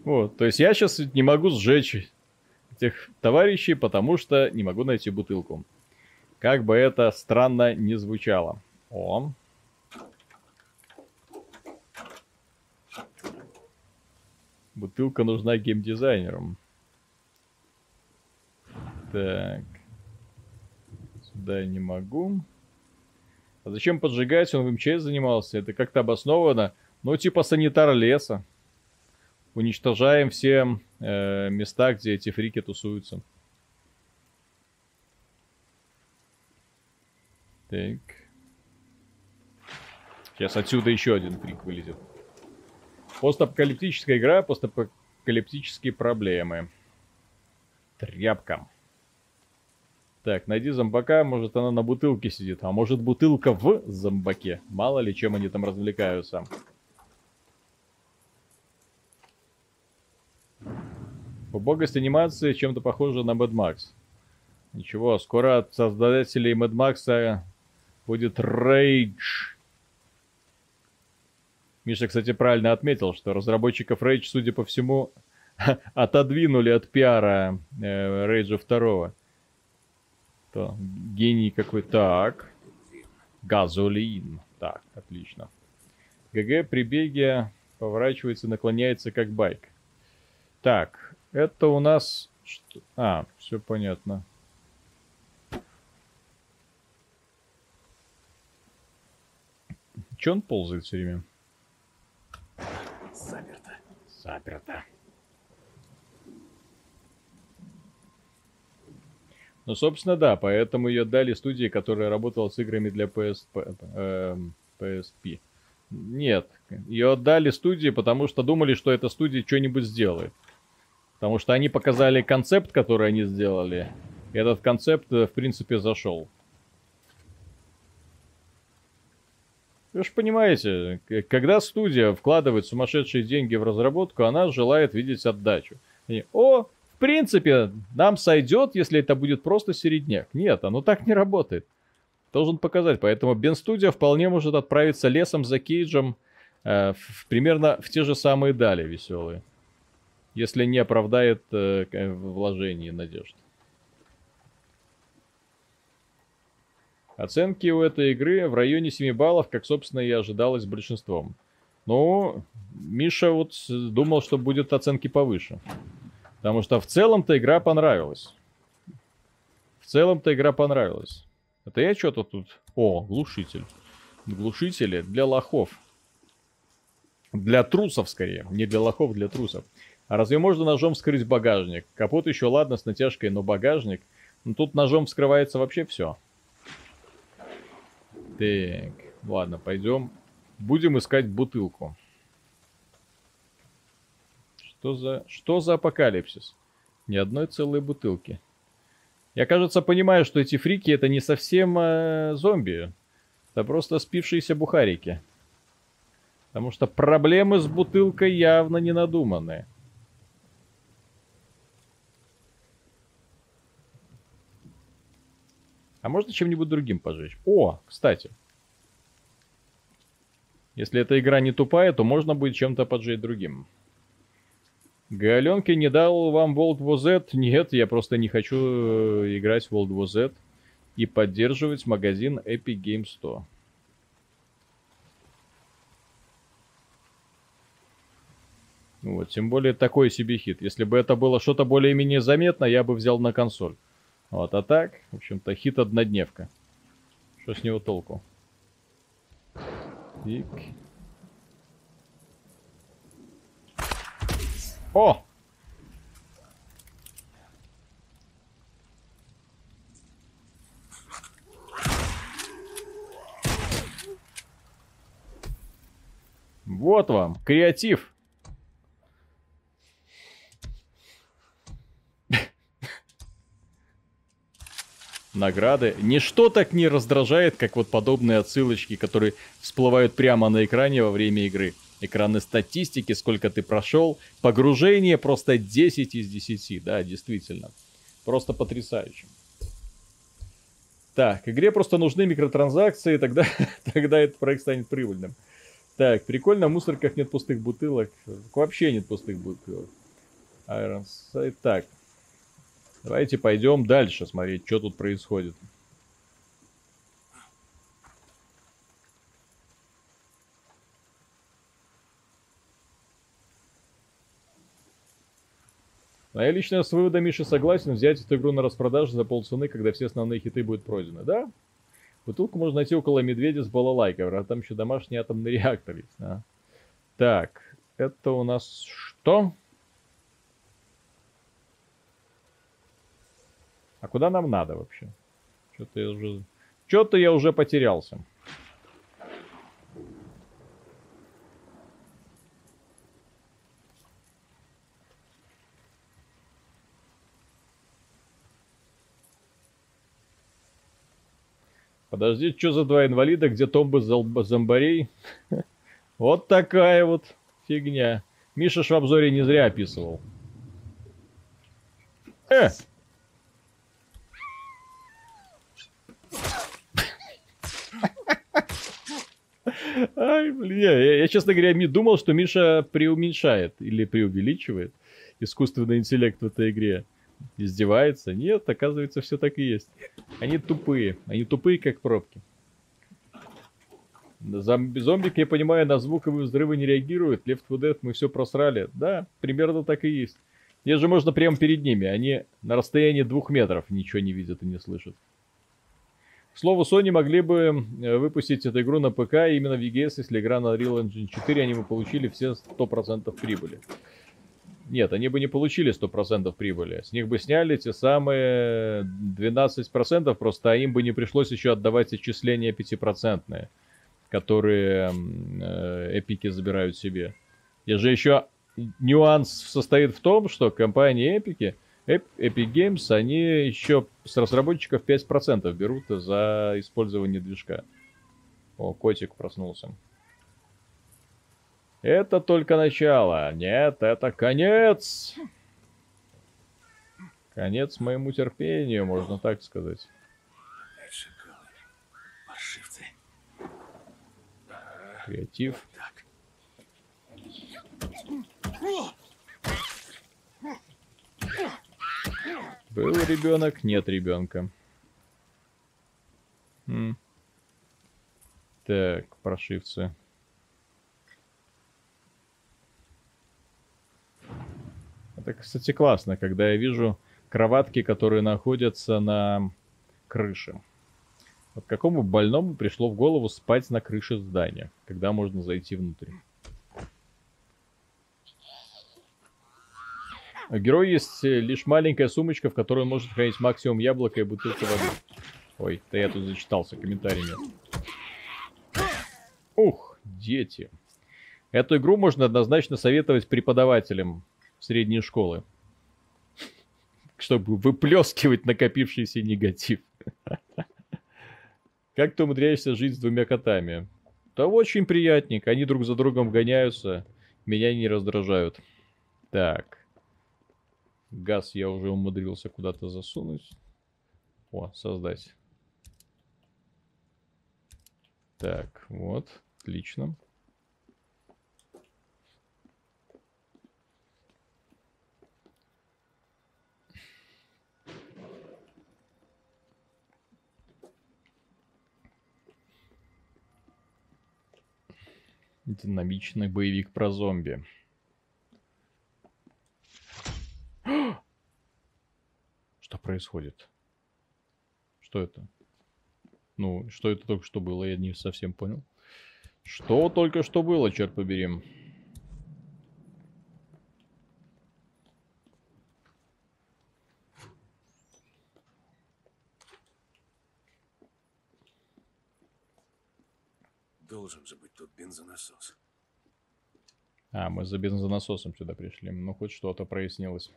Вот, то есть я сейчас не могу сжечь этих товарищей, потому что не могу найти бутылку. Как бы это странно не звучало. О. Бутылка нужна геймдизайнерам. Так. Сюда я не могу. А зачем поджигать? Он в МЧС занимался. Это как-то обосновано. Ну, типа санитар леса. Уничтожаем все э, места, где эти фрики тусуются. Так. Сейчас отсюда еще один фрик вылезет. Постапокалиптическая игра, постапокалиптические проблемы. Тряпка. Так, найди зомбака, может она на бутылке сидит, а может бутылка в зомбаке. Мало ли, чем они там развлекаются. Убогость анимации чем-то похожа на Mad Max. Ничего, скоро от создателей Mad Max будет Rage. Миша, кстати, правильно отметил, что разработчиков Rage, судя по всему, отодвинули от пиара э, Rage 2. То, гений какой. Так. Газолин. Так, отлично. ГГ при беге поворачивается, наклоняется как байк. Так, это у нас... А, все понятно. Че он ползает все время? Заперто. Заперто. Ну, собственно, да, поэтому ее дали студии, которая работала с играми для PSP, PSP. Нет, ее отдали студии, потому что думали, что эта студия что-нибудь сделает. Потому что они показали концепт, который они сделали. И этот концепт, э, в принципе, зашел. Вы же понимаете, когда студия вкладывает сумасшедшие деньги в разработку, она желает видеть отдачу. И, о, в принципе, нам сойдет, если это будет просто середняк. Нет, оно так не работает. Должен показать. Поэтому Бен Студия вполне может отправиться лесом за Кейджем э, в, примерно в те же самые дали веселые. Если не оправдает э, вложений и надежд. Оценки у этой игры в районе 7 баллов, как, собственно, и ожидалось большинством. Но Миша вот думал, что будет оценки повыше. Потому что в целом-то игра понравилась. В целом-то игра понравилась. Это я что-то тут... О, глушитель. Глушители для лохов. Для трусов, скорее. Не для лохов, для трусов. А разве можно ножом вскрыть багажник? Капот еще ладно, с натяжкой, но багажник... Ну, тут ножом вскрывается вообще все. Так, ладно, пойдем. Будем искать бутылку. Что за... Что за апокалипсис? Ни одной целой бутылки. Я, кажется, понимаю, что эти фрики это не совсем э, зомби. Это просто спившиеся бухарики. Потому что проблемы с бутылкой явно не надуманные. А можно чем-нибудь другим пожечь? О, кстати. Если эта игра не тупая, то можно будет чем-то поджечь другим. Галенки не дал вам World War Z? Нет, я просто не хочу э, играть в World War Z и поддерживать магазин Epic Games 100. Вот, тем более такой себе хит. Если бы это было что-то более-менее заметно, я бы взял на консоль. Вот, а так, в общем-то, хит однодневка. Что с него толку? Тик. О! Вот вам, креатив. награды. Ничто так не раздражает, как вот подобные отсылочки, которые всплывают прямо на экране во время игры. Экраны статистики, сколько ты прошел, погружение просто 10 из 10, да, действительно. Просто потрясающе. Так, игре просто нужны микротранзакции, тогда, тогда этот проект станет прибыльным. Так, прикольно, в мусорках нет пустых бутылок. Вообще нет пустых бутылок. Iron Sight. Так, Давайте пойдем дальше смотреть, что тут происходит. А я лично с выводом Миши согласен взять эту игру на распродажу за полцены, когда все основные хиты будут пройдены. Да? Бутылку можно найти около медведя с балалайкой, а там еще домашний атомный реактор есть. А. Так, это у нас что? А куда нам надо вообще? Что-то я уже... Что-то я уже потерялся. Подожди, что за два инвалида, где томбы зомбарей? Вот такая вот фигня. Миша ж в обзоре не зря описывал. Э! Ай, блин, я, я, честно говоря, не думал, что Миша преуменьшает или преувеличивает искусственный интеллект в этой игре. Издевается? Нет, оказывается, все так и есть. Они тупые. Они тупые, как пробки. Зомби, зомби, я понимаю, на звуковые взрывы не реагируют. Left 4 Dead мы все просрали. Да, примерно так и есть. Здесь же можно прямо перед ними. Они на расстоянии двух метров ничего не видят и не слышат. К слову, Sony могли бы э, выпустить эту игру на ПК именно в EGS, если игра на Real Engine 4, они бы получили все 100% прибыли. Нет, они бы не получили 100% прибыли. С них бы сняли те самые 12%, просто им бы не пришлось еще отдавать отчисления 5%, которые э, эпики забирают себе. И же еще нюанс состоит в том, что компании эпики, Epic Games, они еще с разработчиков 5% берут за использование движка. О, котик проснулся. Это только начало. Нет, это конец. Конец моему терпению, можно так сказать. Креатив. Был ребенок, нет ребенка. М. Так, прошивцы. Это, кстати, классно, когда я вижу кроватки, которые находятся на крыше. Вот какому больному пришло в голову спать на крыше здания, когда можно зайти внутрь? У героя есть э, лишь маленькая сумочка, в которой он может хранить максимум яблока и бутылку воды. Ой, да я тут зачитался, комментарий нет. Ух, дети. Эту игру можно однозначно советовать преподавателям средней школы. Чтобы выплескивать накопившийся негатив. Как ты умудряешься жить с двумя котами? Да очень приятненько. Они друг за другом гоняются. Меня не раздражают. Так. Газ я уже умудрился куда-то засунуть. О, создать. Так, вот. Отлично. Динамичный боевик про зомби. Что происходит? Что это? Ну, что это только что было, я не совсем понял. Что только что было, черт побери. Должен же быть бензонасос. А, мы за бензонасосом сюда пришли. Ну, хоть что-то прояснилось.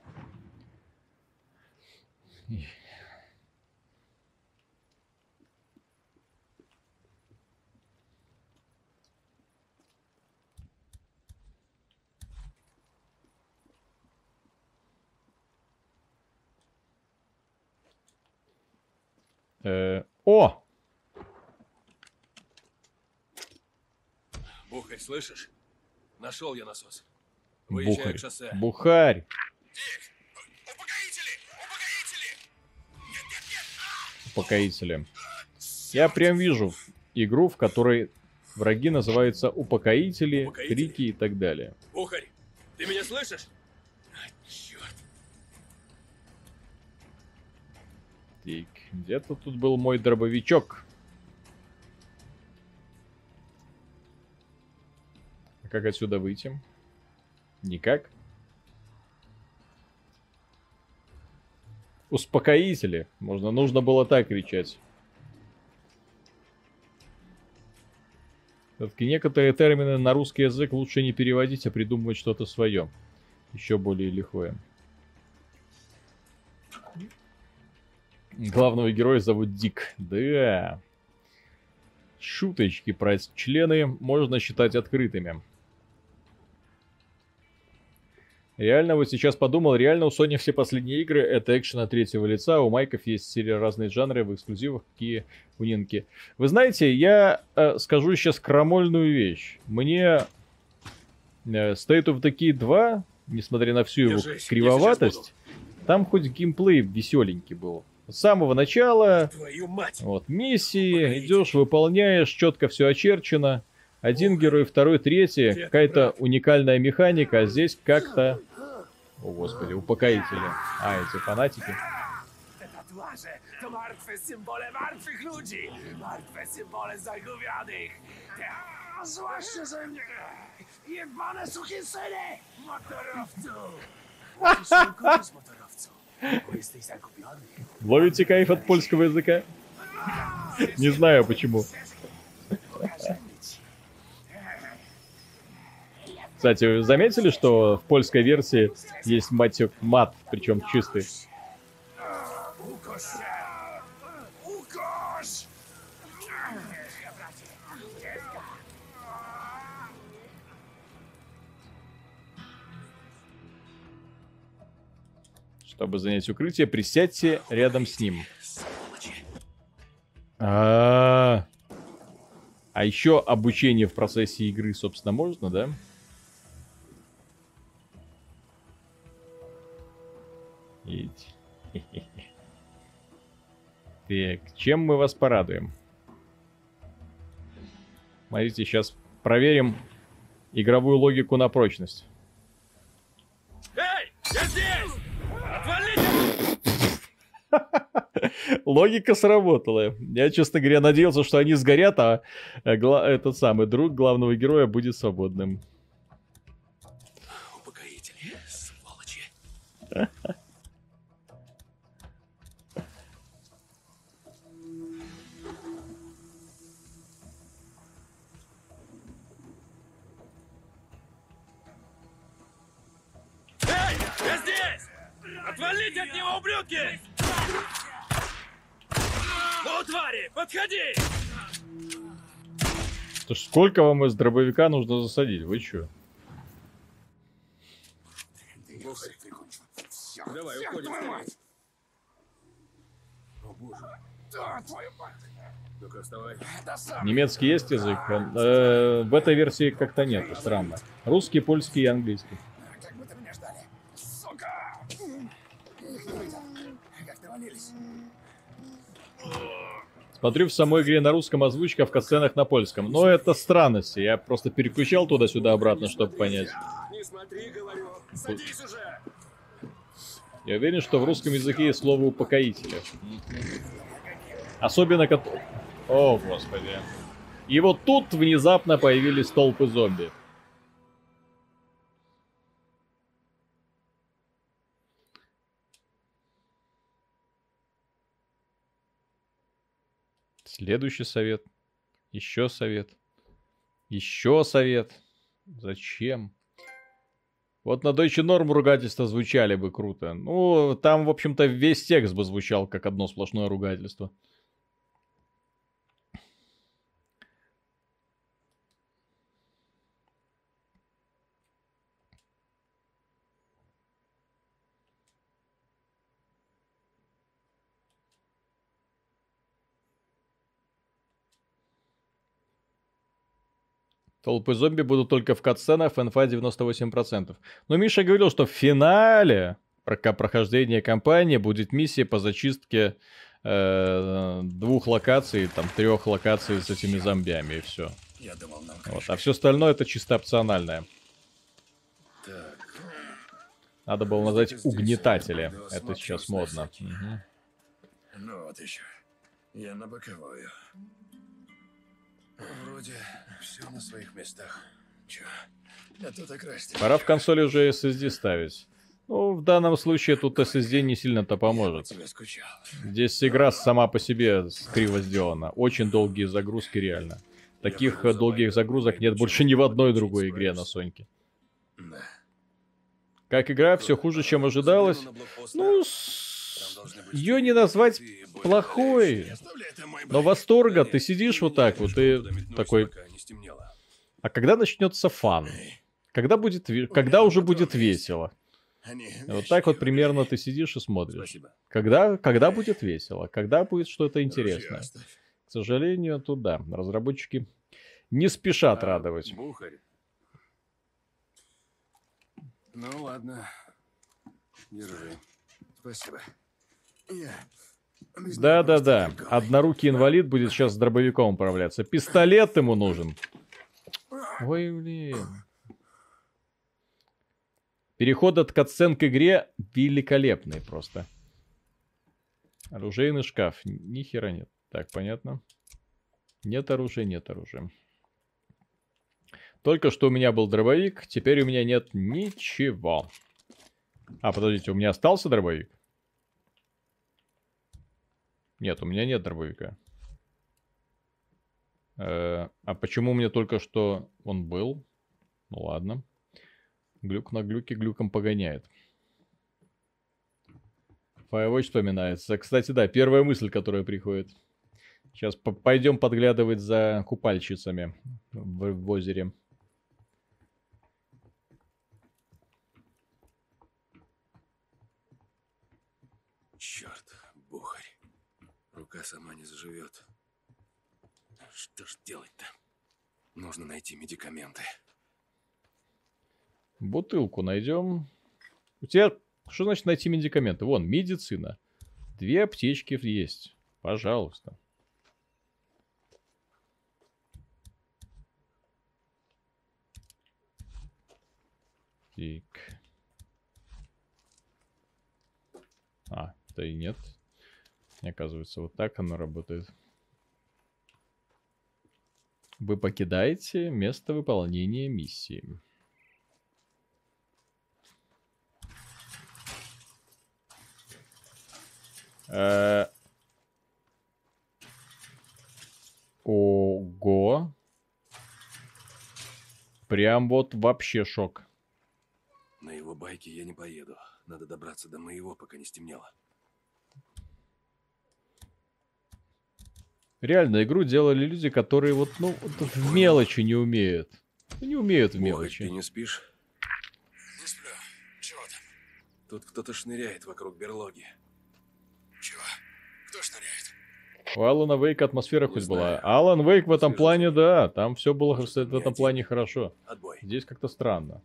Э, о! Бухарь, слышишь? Нашел я насос. Выезжаю Бухарь. к шоссе. Бухарь. Дик, упокоители! Упокоители! Нет, нет, нет! Упокоители. Я прям вижу игру, в которой враги называются упокоители, упокоители. крики и так далее. Бухарь, ты меня слышишь? А, черт. Так, где-то тут был мой дробовичок. Как отсюда выйти? Никак. Успокоители. Можно, нужно было так кричать. Все-таки некоторые термины на русский язык лучше не переводить, а придумывать что-то свое. Еще более лихое. Главного героя зовут Дик. Да. Шуточки про члены можно считать открытыми. Реально, вот сейчас подумал, реально у Sony все последние игры это экшен от третьего лица, у Майков есть серия разные жанры в эксклюзивах, какие у Нинки. Вы знаете, я э, скажу сейчас крамольную вещь. Мне э, State of Decay 2, несмотря на всю его Держись, я кривоватость, там хоть геймплей веселенький был. С самого начала, Твою мать! вот, миссии, идешь, выполняешь, четко все очерчено. Один герой, второй, третий, какая-то уникальная механика, а здесь как-то... О, господи, упокоители. А, эти фанатики. Tatuaże to martwe symbole martwych ludzi. Martwe symbole zagubionych. A, zwłaszcza ze mnie. Jebane suchysyny! Motorowcu! Musisz się kogoś motorowcu. Bo jesteś zagubiony. Ловите кайф от польского языка? Не знаю почему. Pokażemy Кстати, вы заметили, что в польской версии есть матек мат, причем чистый? Чтобы занять укрытие, присядьте рядом с ним. А, а еще обучение в процессе игры, собственно, можно, да? Идь. Так, чем мы вас порадуем? Смотрите, сейчас проверим игровую логику на прочность. Эй, я здесь! Отвалите! Логика сработала. Я, честно говоря, надеялся, что они сгорят, а э, гла- этот самый друг главного героя будет свободным. Упокоители, сволочи. Отвалите от него, ублюдки! Ну, твари, подходи! То сколько вам из дробовика нужно засадить? Вы чё? Давай, уходим. О боже. Да, твою мать. Ну-ка, вставай. Немецкий есть язык? Э, в этой версии как-то нет, странно. Русский, польский и английский. Как будто меня ждали. Сука! Их не видел. Как навалились. Смотрю в самой игре на русском озвучка, а в катсценах на польском. Но это странности. Я просто переключал туда-сюда обратно, чтобы понять. Я уверен, что в русском языке есть слово упокоители. Особенно кот... О, господи. И вот тут внезапно появились толпы зомби. Следующий совет. Еще совет. Еще совет. Зачем? Вот на Deutsche Norm ругательства звучали бы круто. Ну, там, в общем-то, весь текст бы звучал как одно сплошное ругательство. Толпы зомби будут только в катсценах, ФНФ 98%. Но Миша говорил, что в финале прохождения кампании будет миссия по зачистке э, двух локаций, там трех локаций с этими зомбями и все. Я думал, нам Вот. А все остальное это чисто опциональное. Так, Надо было назвать угнетатели. Это сейчас модно. Мгм. Ну вот еще. Я на боковую. Вроде все на своих местах. Че? А тут так расти. Пора в консоли уже SSD ставить. Ну, в данном случае тут SSD не сильно-то поможет. Здесь игра сама по себе криво сделана. Очень долгие загрузки реально. Таких долгих загрузок нет больше ни в одной другой игре на Соньке. Как игра, все хуже, чем ожидалось. Ну, ее не назвать плохой. Но восторга, ты сидишь вот так вот и такой... А когда начнется фан? Когда будет, когда уже будет весело? Вот так вот примерно ты сидишь и смотришь. Когда, когда будет весело? Когда будет что-то интересное? К сожалению, тут да, разработчики не спешат радовать. Ну ладно. Держи. Спасибо. Я... Да-да-да, однорукий инвалид будет сейчас с дробовиком управляться. Пистолет ему нужен. Ой, блин. Переход от катсцен к игре великолепный просто. Оружейный шкаф. Ни хера нет. Так, понятно. Нет оружия, нет оружия. Только что у меня был дробовик, теперь у меня нет ничего. А, подождите, у меня остался дробовик? Нет, у меня нет дробовика. Э, а почему мне только что он был? Ну ладно. Глюк на глюке глюком погоняет. Firewatch вспоминается. Кстати, да, первая мысль, которая приходит. Сейчас пойдем подглядывать за купальщицами в, в озере. Рука сама не заживет. Что ж делать-то? Нужно найти медикаменты. Бутылку найдем. У тебя что значит найти медикаменты? Вон, медицина. Две аптечки есть. Пожалуйста. Так. А, да и нет. Оказывается, вот так оно работает. Вы покидаете место выполнения миссии. Э, Ого. Прям вот вообще шок. На его байке я не поеду. Надо добраться до моего, пока не стемнело. Реально, игру делали люди, которые вот, ну, вот в мелочи не умеют. Не умеют в мелочи. ты не спишь? Не сплю. Чего там? Тут кто-то шныряет вокруг берлоги. Чего? Кто шныряет? У Алана Вейка атмосфера Не хоть знаю. была. Алан Вейк в этом плане, да, там все было Может, в этом не плане один. хорошо. Отбой. Здесь как-то странно.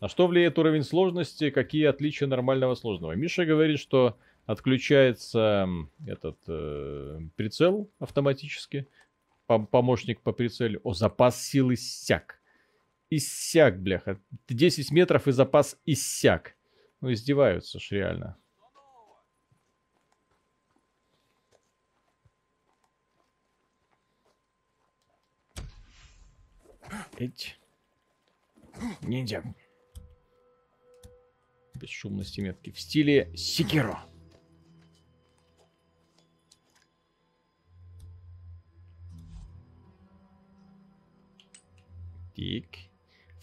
На что влияет уровень сложности? Какие отличия нормального сложного? Миша говорит, что отключается этот э, прицел автоматически. Пом- помощник по прицелю. О, запас сил иссяк. Иссяк, бляха. 10 метров и запас иссяк. Ну, издеваются ж реально. Эть. Ниндзя. Бесшумности метки. В стиле Секиро. Тик.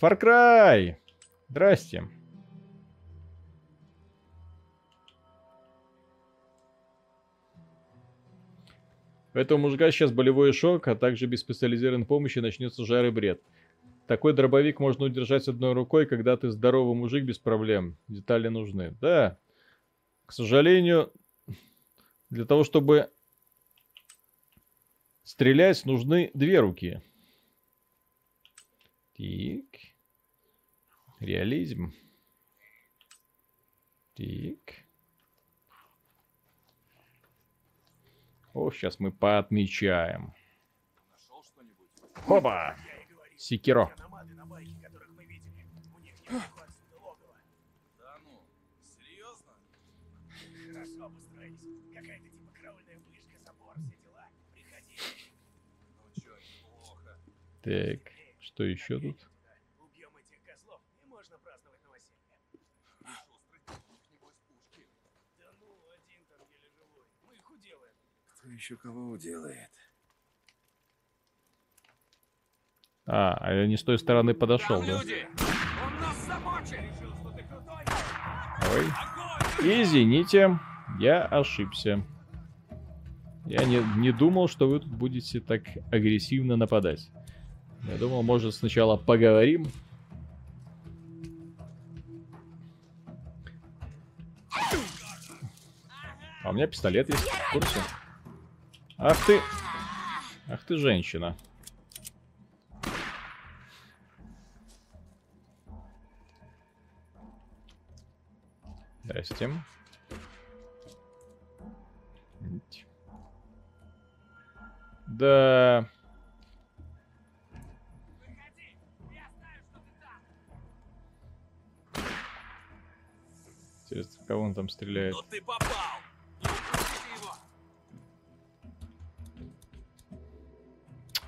Far Cry! Здрасте. У этого мужика сейчас болевой шок, а также без специализированной помощи начнется жар и бред. Такой дробовик можно удержать одной рукой, когда ты здоровый мужик без проблем. Детали нужны. Да. К сожалению, для того, чтобы стрелять, нужны две руки. Так. Реализм. Так. О, сейчас мы поотмечаем. Хоба! Неплохо. Так, что еще тут? Убьем этих козлов, и можно праздновать новоселье. Да ну, один там еле живой. Мы их уделаем. Кто еще кого уделает? А, а я не с той стороны подошел, да? Он нас замочит! Решил, что ты крутой! Ой. Извините, я ошибся. Я не, не думал, что вы тут будете так агрессивно нападать. Я думал, может, сначала поговорим. А у меня пистолет есть, в курсе? Ах ты... Ах ты женщина. Здрасте. Да. В кого он там стреляет? Ну ты попал! Упустите его!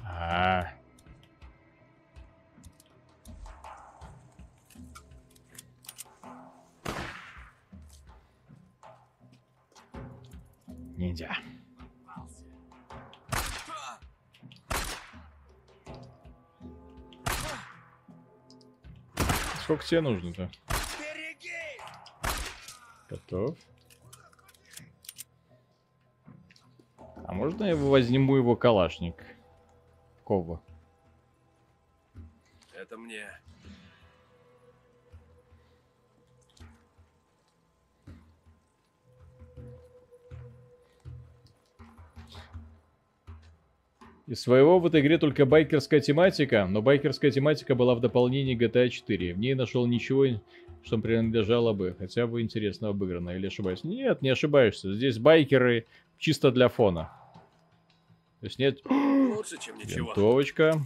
А. Ниндзя. Сколько тебе нужно-то? Готов. А можно я возьму его калашник? Кова. Из своего в этой игре только байкерская тематика, но байкерская тематика была в дополнении GTA 4. В ней нашел ничего, что принадлежало бы, хотя бы интересно обыграно, или ошибаюсь? Нет, не ошибаешься. Здесь байкеры чисто для фона. То есть нет... Лучше, чем ничего. Винтовочка.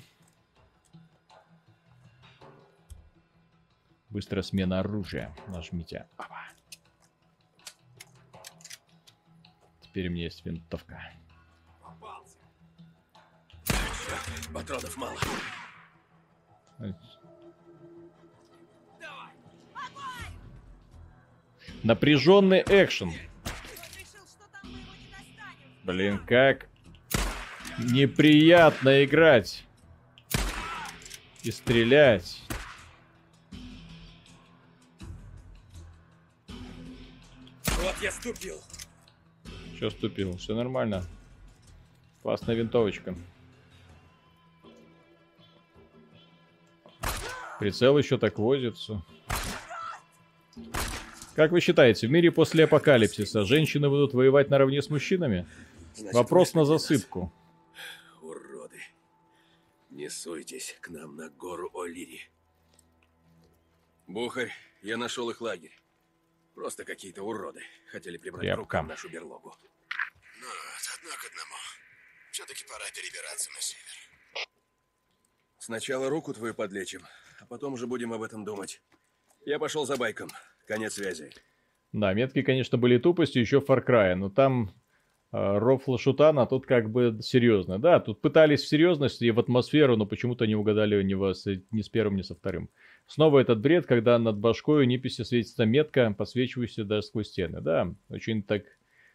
Быстрая смена оружия. Нажмите. Теперь у меня есть винтовка. Попался! Патронов мало. Напряженный экшен. Что. Блин, как неприятно играть. И стрелять. Вот я ступил. Че ступил? Все нормально. Классная винтовочка. Прицел еще так возится. Как вы считаете, в мире после апокалипсиса женщины будут воевать наравне с мужчинами? Значит, Вопрос на засыпку. Уроды. Не суйтесь к нам на гору О'Лири. Бухарь, я нашел их лагерь. Просто какие-то уроды. Хотели прибрать Тряпка. к рукам нашу берлогу. Ну, от одно к одному. Все-таки пора перебираться на север. Сначала руку твою подлечим, а потом уже будем об этом думать. Я пошел за байком. Конец связи. Да, метки, конечно, были тупостью еще Far Cry, но там э, рофл шутана, тут как бы серьезно. Да, тут пытались в серьезность и в атмосферу, но почему-то не угадали ни, вас, ни с первым, ни со вторым. Снова этот бред, когда над башкой у Ниписи светится метка, подсвечивающаяся даже сквозь стены. Да, очень так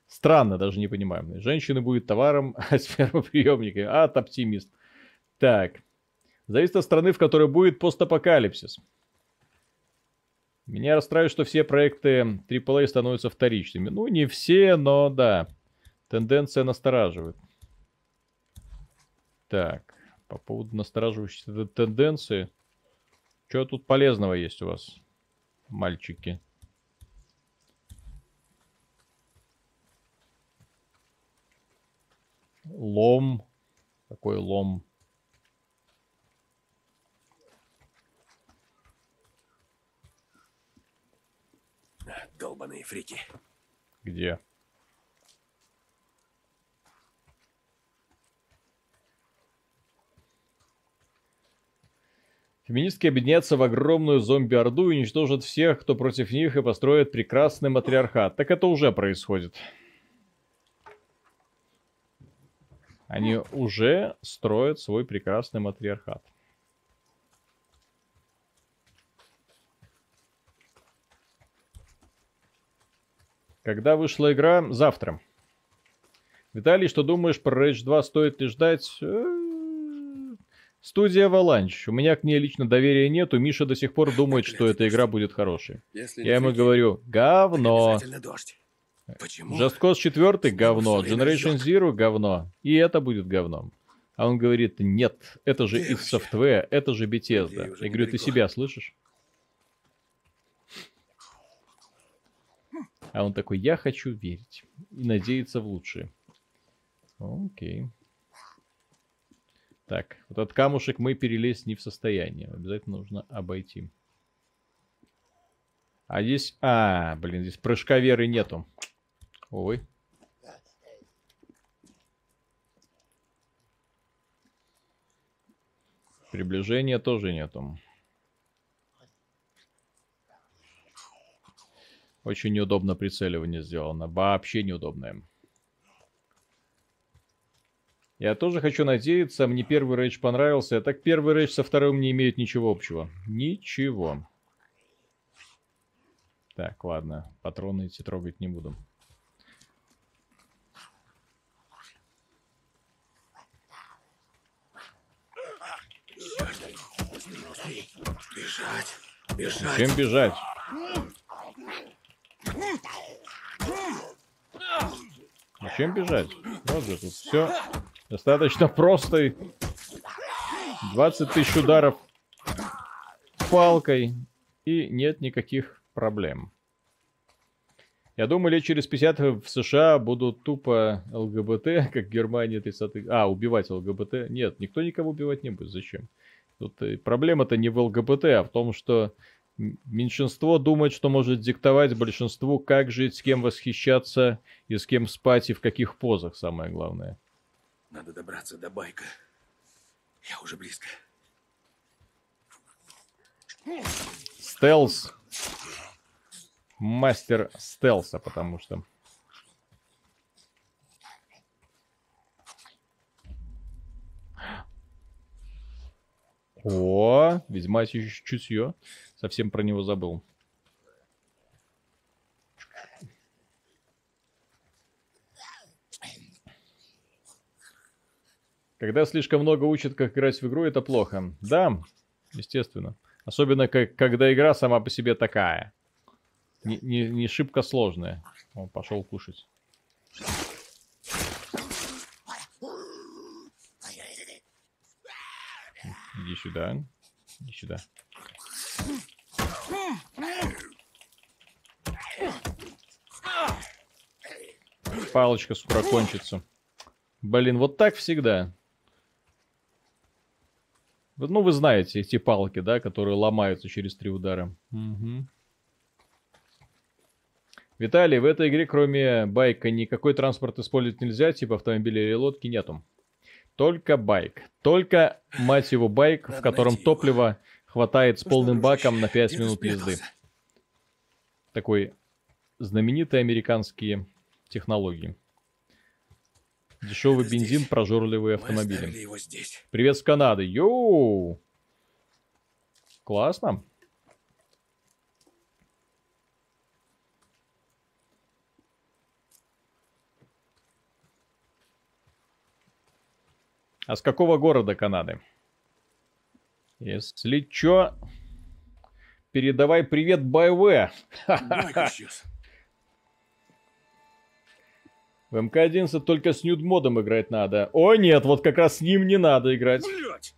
странно, даже не понимаем. Женщины будет товаром, а сфероприемники. А, оптимист. Так. Зависит от страны, в которой будет постапокалипсис. Меня расстраивает, что все проекты AAA становятся вторичными. Ну, не все, но да. Тенденция настораживает. Так, по поводу настораживающей тенденции. Что тут полезного есть у вас, мальчики? Лом. Какой лом? Долбаные фрики. Где? Феминистки объединятся в огромную зомби-орду и уничтожат всех, кто против них, и построят прекрасный матриархат. Так это уже происходит. Они уже строят свой прекрасный матриархат. Когда вышла игра? Завтра. Виталий, что думаешь про Rage 2? Стоит ли ждать? Э, Студия Avalanche. У меня к ней лично доверия нету. Миша до сих пор думает, что эта игра будет хорошей. Я ему говорю, говно. Почему? Just Cause 4 говно. Generation Zero говно. И это будет говном. А он говорит, нет, это же их Software, это же Bethesda. Я говорю, ты себя слышишь? А он такой, я хочу верить и надеяться в лучшее. Окей. Так, вот этот камушек мы перелезть не в состоянии. Обязательно нужно обойти. А здесь... А, блин, здесь прыжка веры нету. Ой. Приближения тоже нету. Очень неудобно прицеливание сделано. Вообще неудобное. Я тоже хочу надеяться, мне первый рейдж понравился, а так первый рейдж со вторым не имеет ничего общего. Ничего. Так, ладно, патроны эти трогать не буду. Бежать. Бежать. Чем бежать? Зачем бежать? Вот же тут все достаточно просто. и 20 тысяч ударов палкой и нет никаких проблем. Я думаю, лет через 50 в США будут тупо ЛГБТ, как в Германии 30 А, убивать ЛГБТ. Нет, никто никого убивать не будет. Зачем? Тут э, проблема-то не в ЛГБТ, а в том, что меньшинство думает, что может диктовать большинству, как жить, с кем восхищаться и с кем спать и в каких позах, самое главное. Надо добраться до байка. Я уже близко. Стелс. Мастер стелса, потому что... О, ведьмачье чутье. Совсем про него забыл. Когда слишком много учат, как играть в игру, это плохо. Да, естественно. Особенно, как, когда игра сама по себе такая. Не, не, не шибко сложная. Он пошел кушать. Иди сюда. Иди сюда. Палочка скоро кончится. Блин, вот так всегда. Ну, вы знаете эти палки, да, которые ломаются через три удара. Мгм. Виталий, в этой игре, кроме байка, никакой транспорт использовать нельзя, типа автомобиля или лодки, нету. Только байк. Только, мать его, байк, в котором найти его. Хватает с полным баком на 5 где ты минут езды. Такой знаменитые американские технологии. Дешевый бензин, прожорливые автомобили. Привет с Канады. Йоу! Классно. А с какого города Канады? Если чё, передавай привет исчез. В МК-11 только с нюд-модом играть надо. О нет, вот как раз с ним не надо играть. Блять!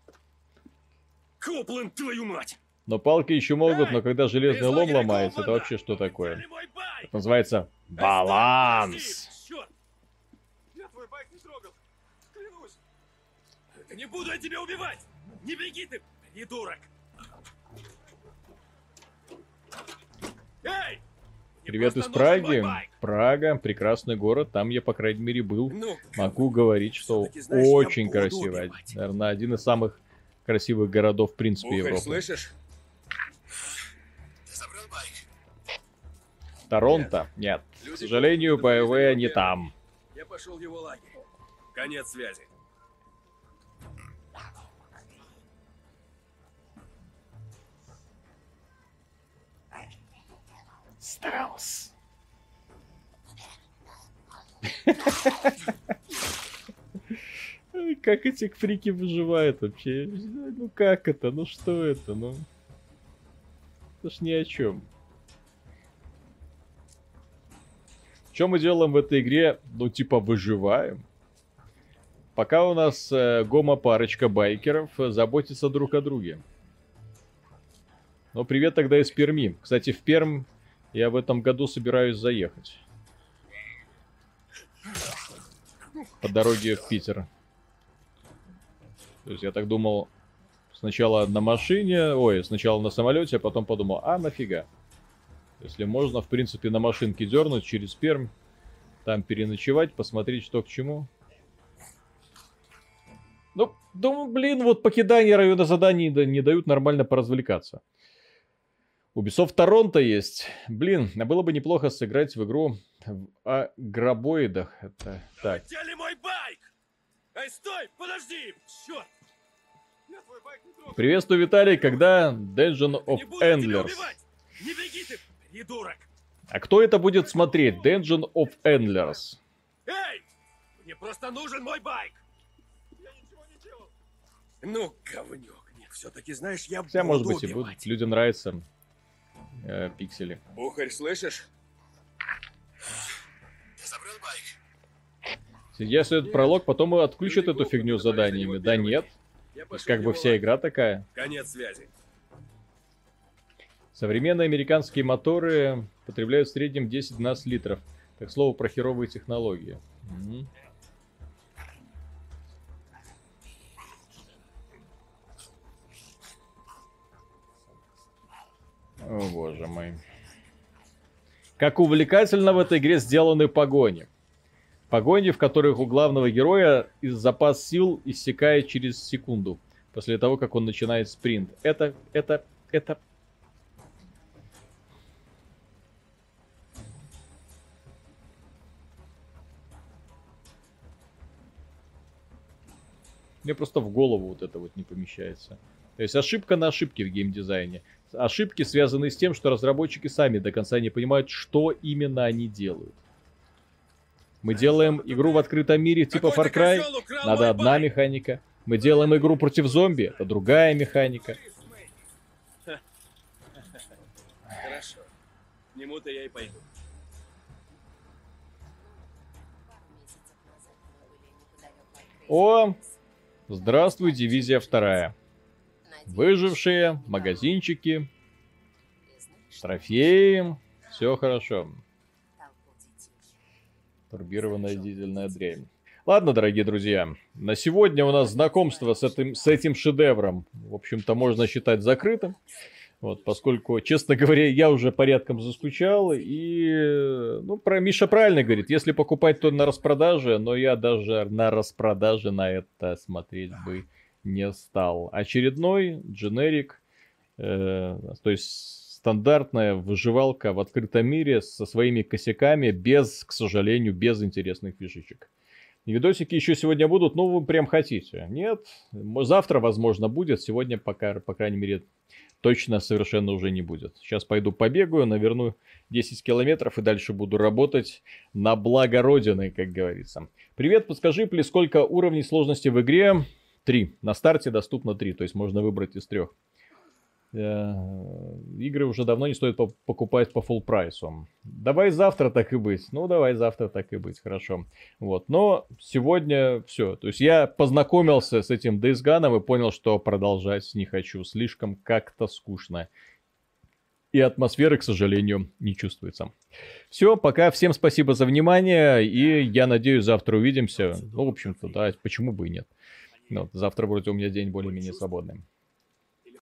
Копленд, твою мать! Но палки еще могут, но когда железный лом ломается, это вообще что такое? Это называется баланс. Черт! Я твой байк не трогал. Клянусь. Да не буду я тебя убивать! Не беги ты, придурок! Эй! Привет из Праги. Прага, прекрасный город. Там я, по крайней мере, был. Ну, Могу говорить, что знаешь, очень красиво. Наверное, один из самых красивых городов, в принципе, Ухарь, Европы. слышишь? Ты забрал байк? Торонто? Нет. К Люди сожалению, БВ не там. Я пошел в его лагерь. Конец связи. Страус. Ой, Как эти фрики выживают вообще? Ну как это? Ну что это? Ну. Это ж ни о чем. Что мы делаем в этой игре? Ну, типа, выживаем. Пока у нас э, гомо-парочка байкеров э, заботится друг о друге. Ну, привет тогда из Перми. Кстати, в Перм я в этом году собираюсь заехать. По дороге в Питер. То есть я так думал, сначала на машине, ой, сначала на самолете, а потом подумал, а нафига. Если можно, в принципе, на машинке дернуть через Пермь, там переночевать, посмотреть, что к чему. Ну, думаю, блин, вот покидание района заданий да- не дают нормально поразвлекаться. Ubisoft Торонто есть. Блин, а было бы неплохо сыграть в игру в агробоидах. Это так. Хотели мой байк! Эй, стой! Подожди! Черт! Приветствую, Виталий, когда Dungeon of Endlers. убивать! Не беги ты, придурок! А кто это будет смотреть? Dungeon of Endlers. Эй! Мне просто нужен мой байк! Я ничего не делал! Ну, говнюк, нет, все-таки знаешь, я Хотя, может быть, и будут. убивать. Людям нравятся э, пиксели. Ухарь, слышишь? Ты забрал байк? Если этот пролог, потом отключат эту фигню с заданиями. Да нет. То есть как бы вся игра такая. Конец связи. Современные американские моторы потребляют в среднем 10-12 литров. Так слово про херовые технологии. Мгм. О боже мой. Как увлекательно в этой игре сделаны погони. Погони, в которых у главного героя из запас сил иссякает через секунду. После того, как он начинает спринт. Это, это, это Мне просто в голову вот это вот не помещается. То есть ошибка на ошибке в геймдизайне. Ошибки связаны с тем, что разработчики сами до конца не понимают, что именно они делают. Мы делаем игру в открытом мире типа Far Cry, надо одна механика. Мы делаем игру против зомби, это другая механика. Хорошо. К нему-то я и пойду. О, здравствуй, дивизия вторая. Выжившие, магазинчики, трофеи, все хорошо. Турбированная дизельная дрянь. Ладно, дорогие друзья, на сегодня у нас знакомство с этим, с этим шедевром, в общем-то, можно считать закрытым. Вот, поскольку, честно говоря, я уже порядком заскучал, и, ну, про Миша правильно говорит, если покупать, то на распродаже, но я даже на распродаже на это смотреть бы не стал. Очередной дженерик, э, то есть стандартная выживалка в открытом мире со своими косяками, без, к сожалению, без интересных фишечек. Видосики еще сегодня будут, ну, вы прям хотите. Нет, завтра, возможно, будет, сегодня, пока, по крайней мере, точно совершенно уже не будет. Сейчас пойду побегаю, наверну 10 километров и дальше буду работать на благо Родины, как говорится. Привет, подскажи, Пли, сколько уровней сложности в игре? Три. На старте доступно три, то есть можно выбрать из трех. Э, Игры уже давно не стоит по- покупать по full прайсу. Давай завтра так и быть. Ну, давай завтра так и быть, хорошо. Вот, но сегодня все. То есть я познакомился с этим Days Gone и понял, что продолжать не хочу. Слишком как-то скучно. И атмосферы, к сожалению, не чувствуется. Все, пока. Всем спасибо за внимание. И я надеюсь, завтра увидимся. Ну, в общем-то, да, почему бы и нет. Ну, завтра вроде у меня день более-менее свободный.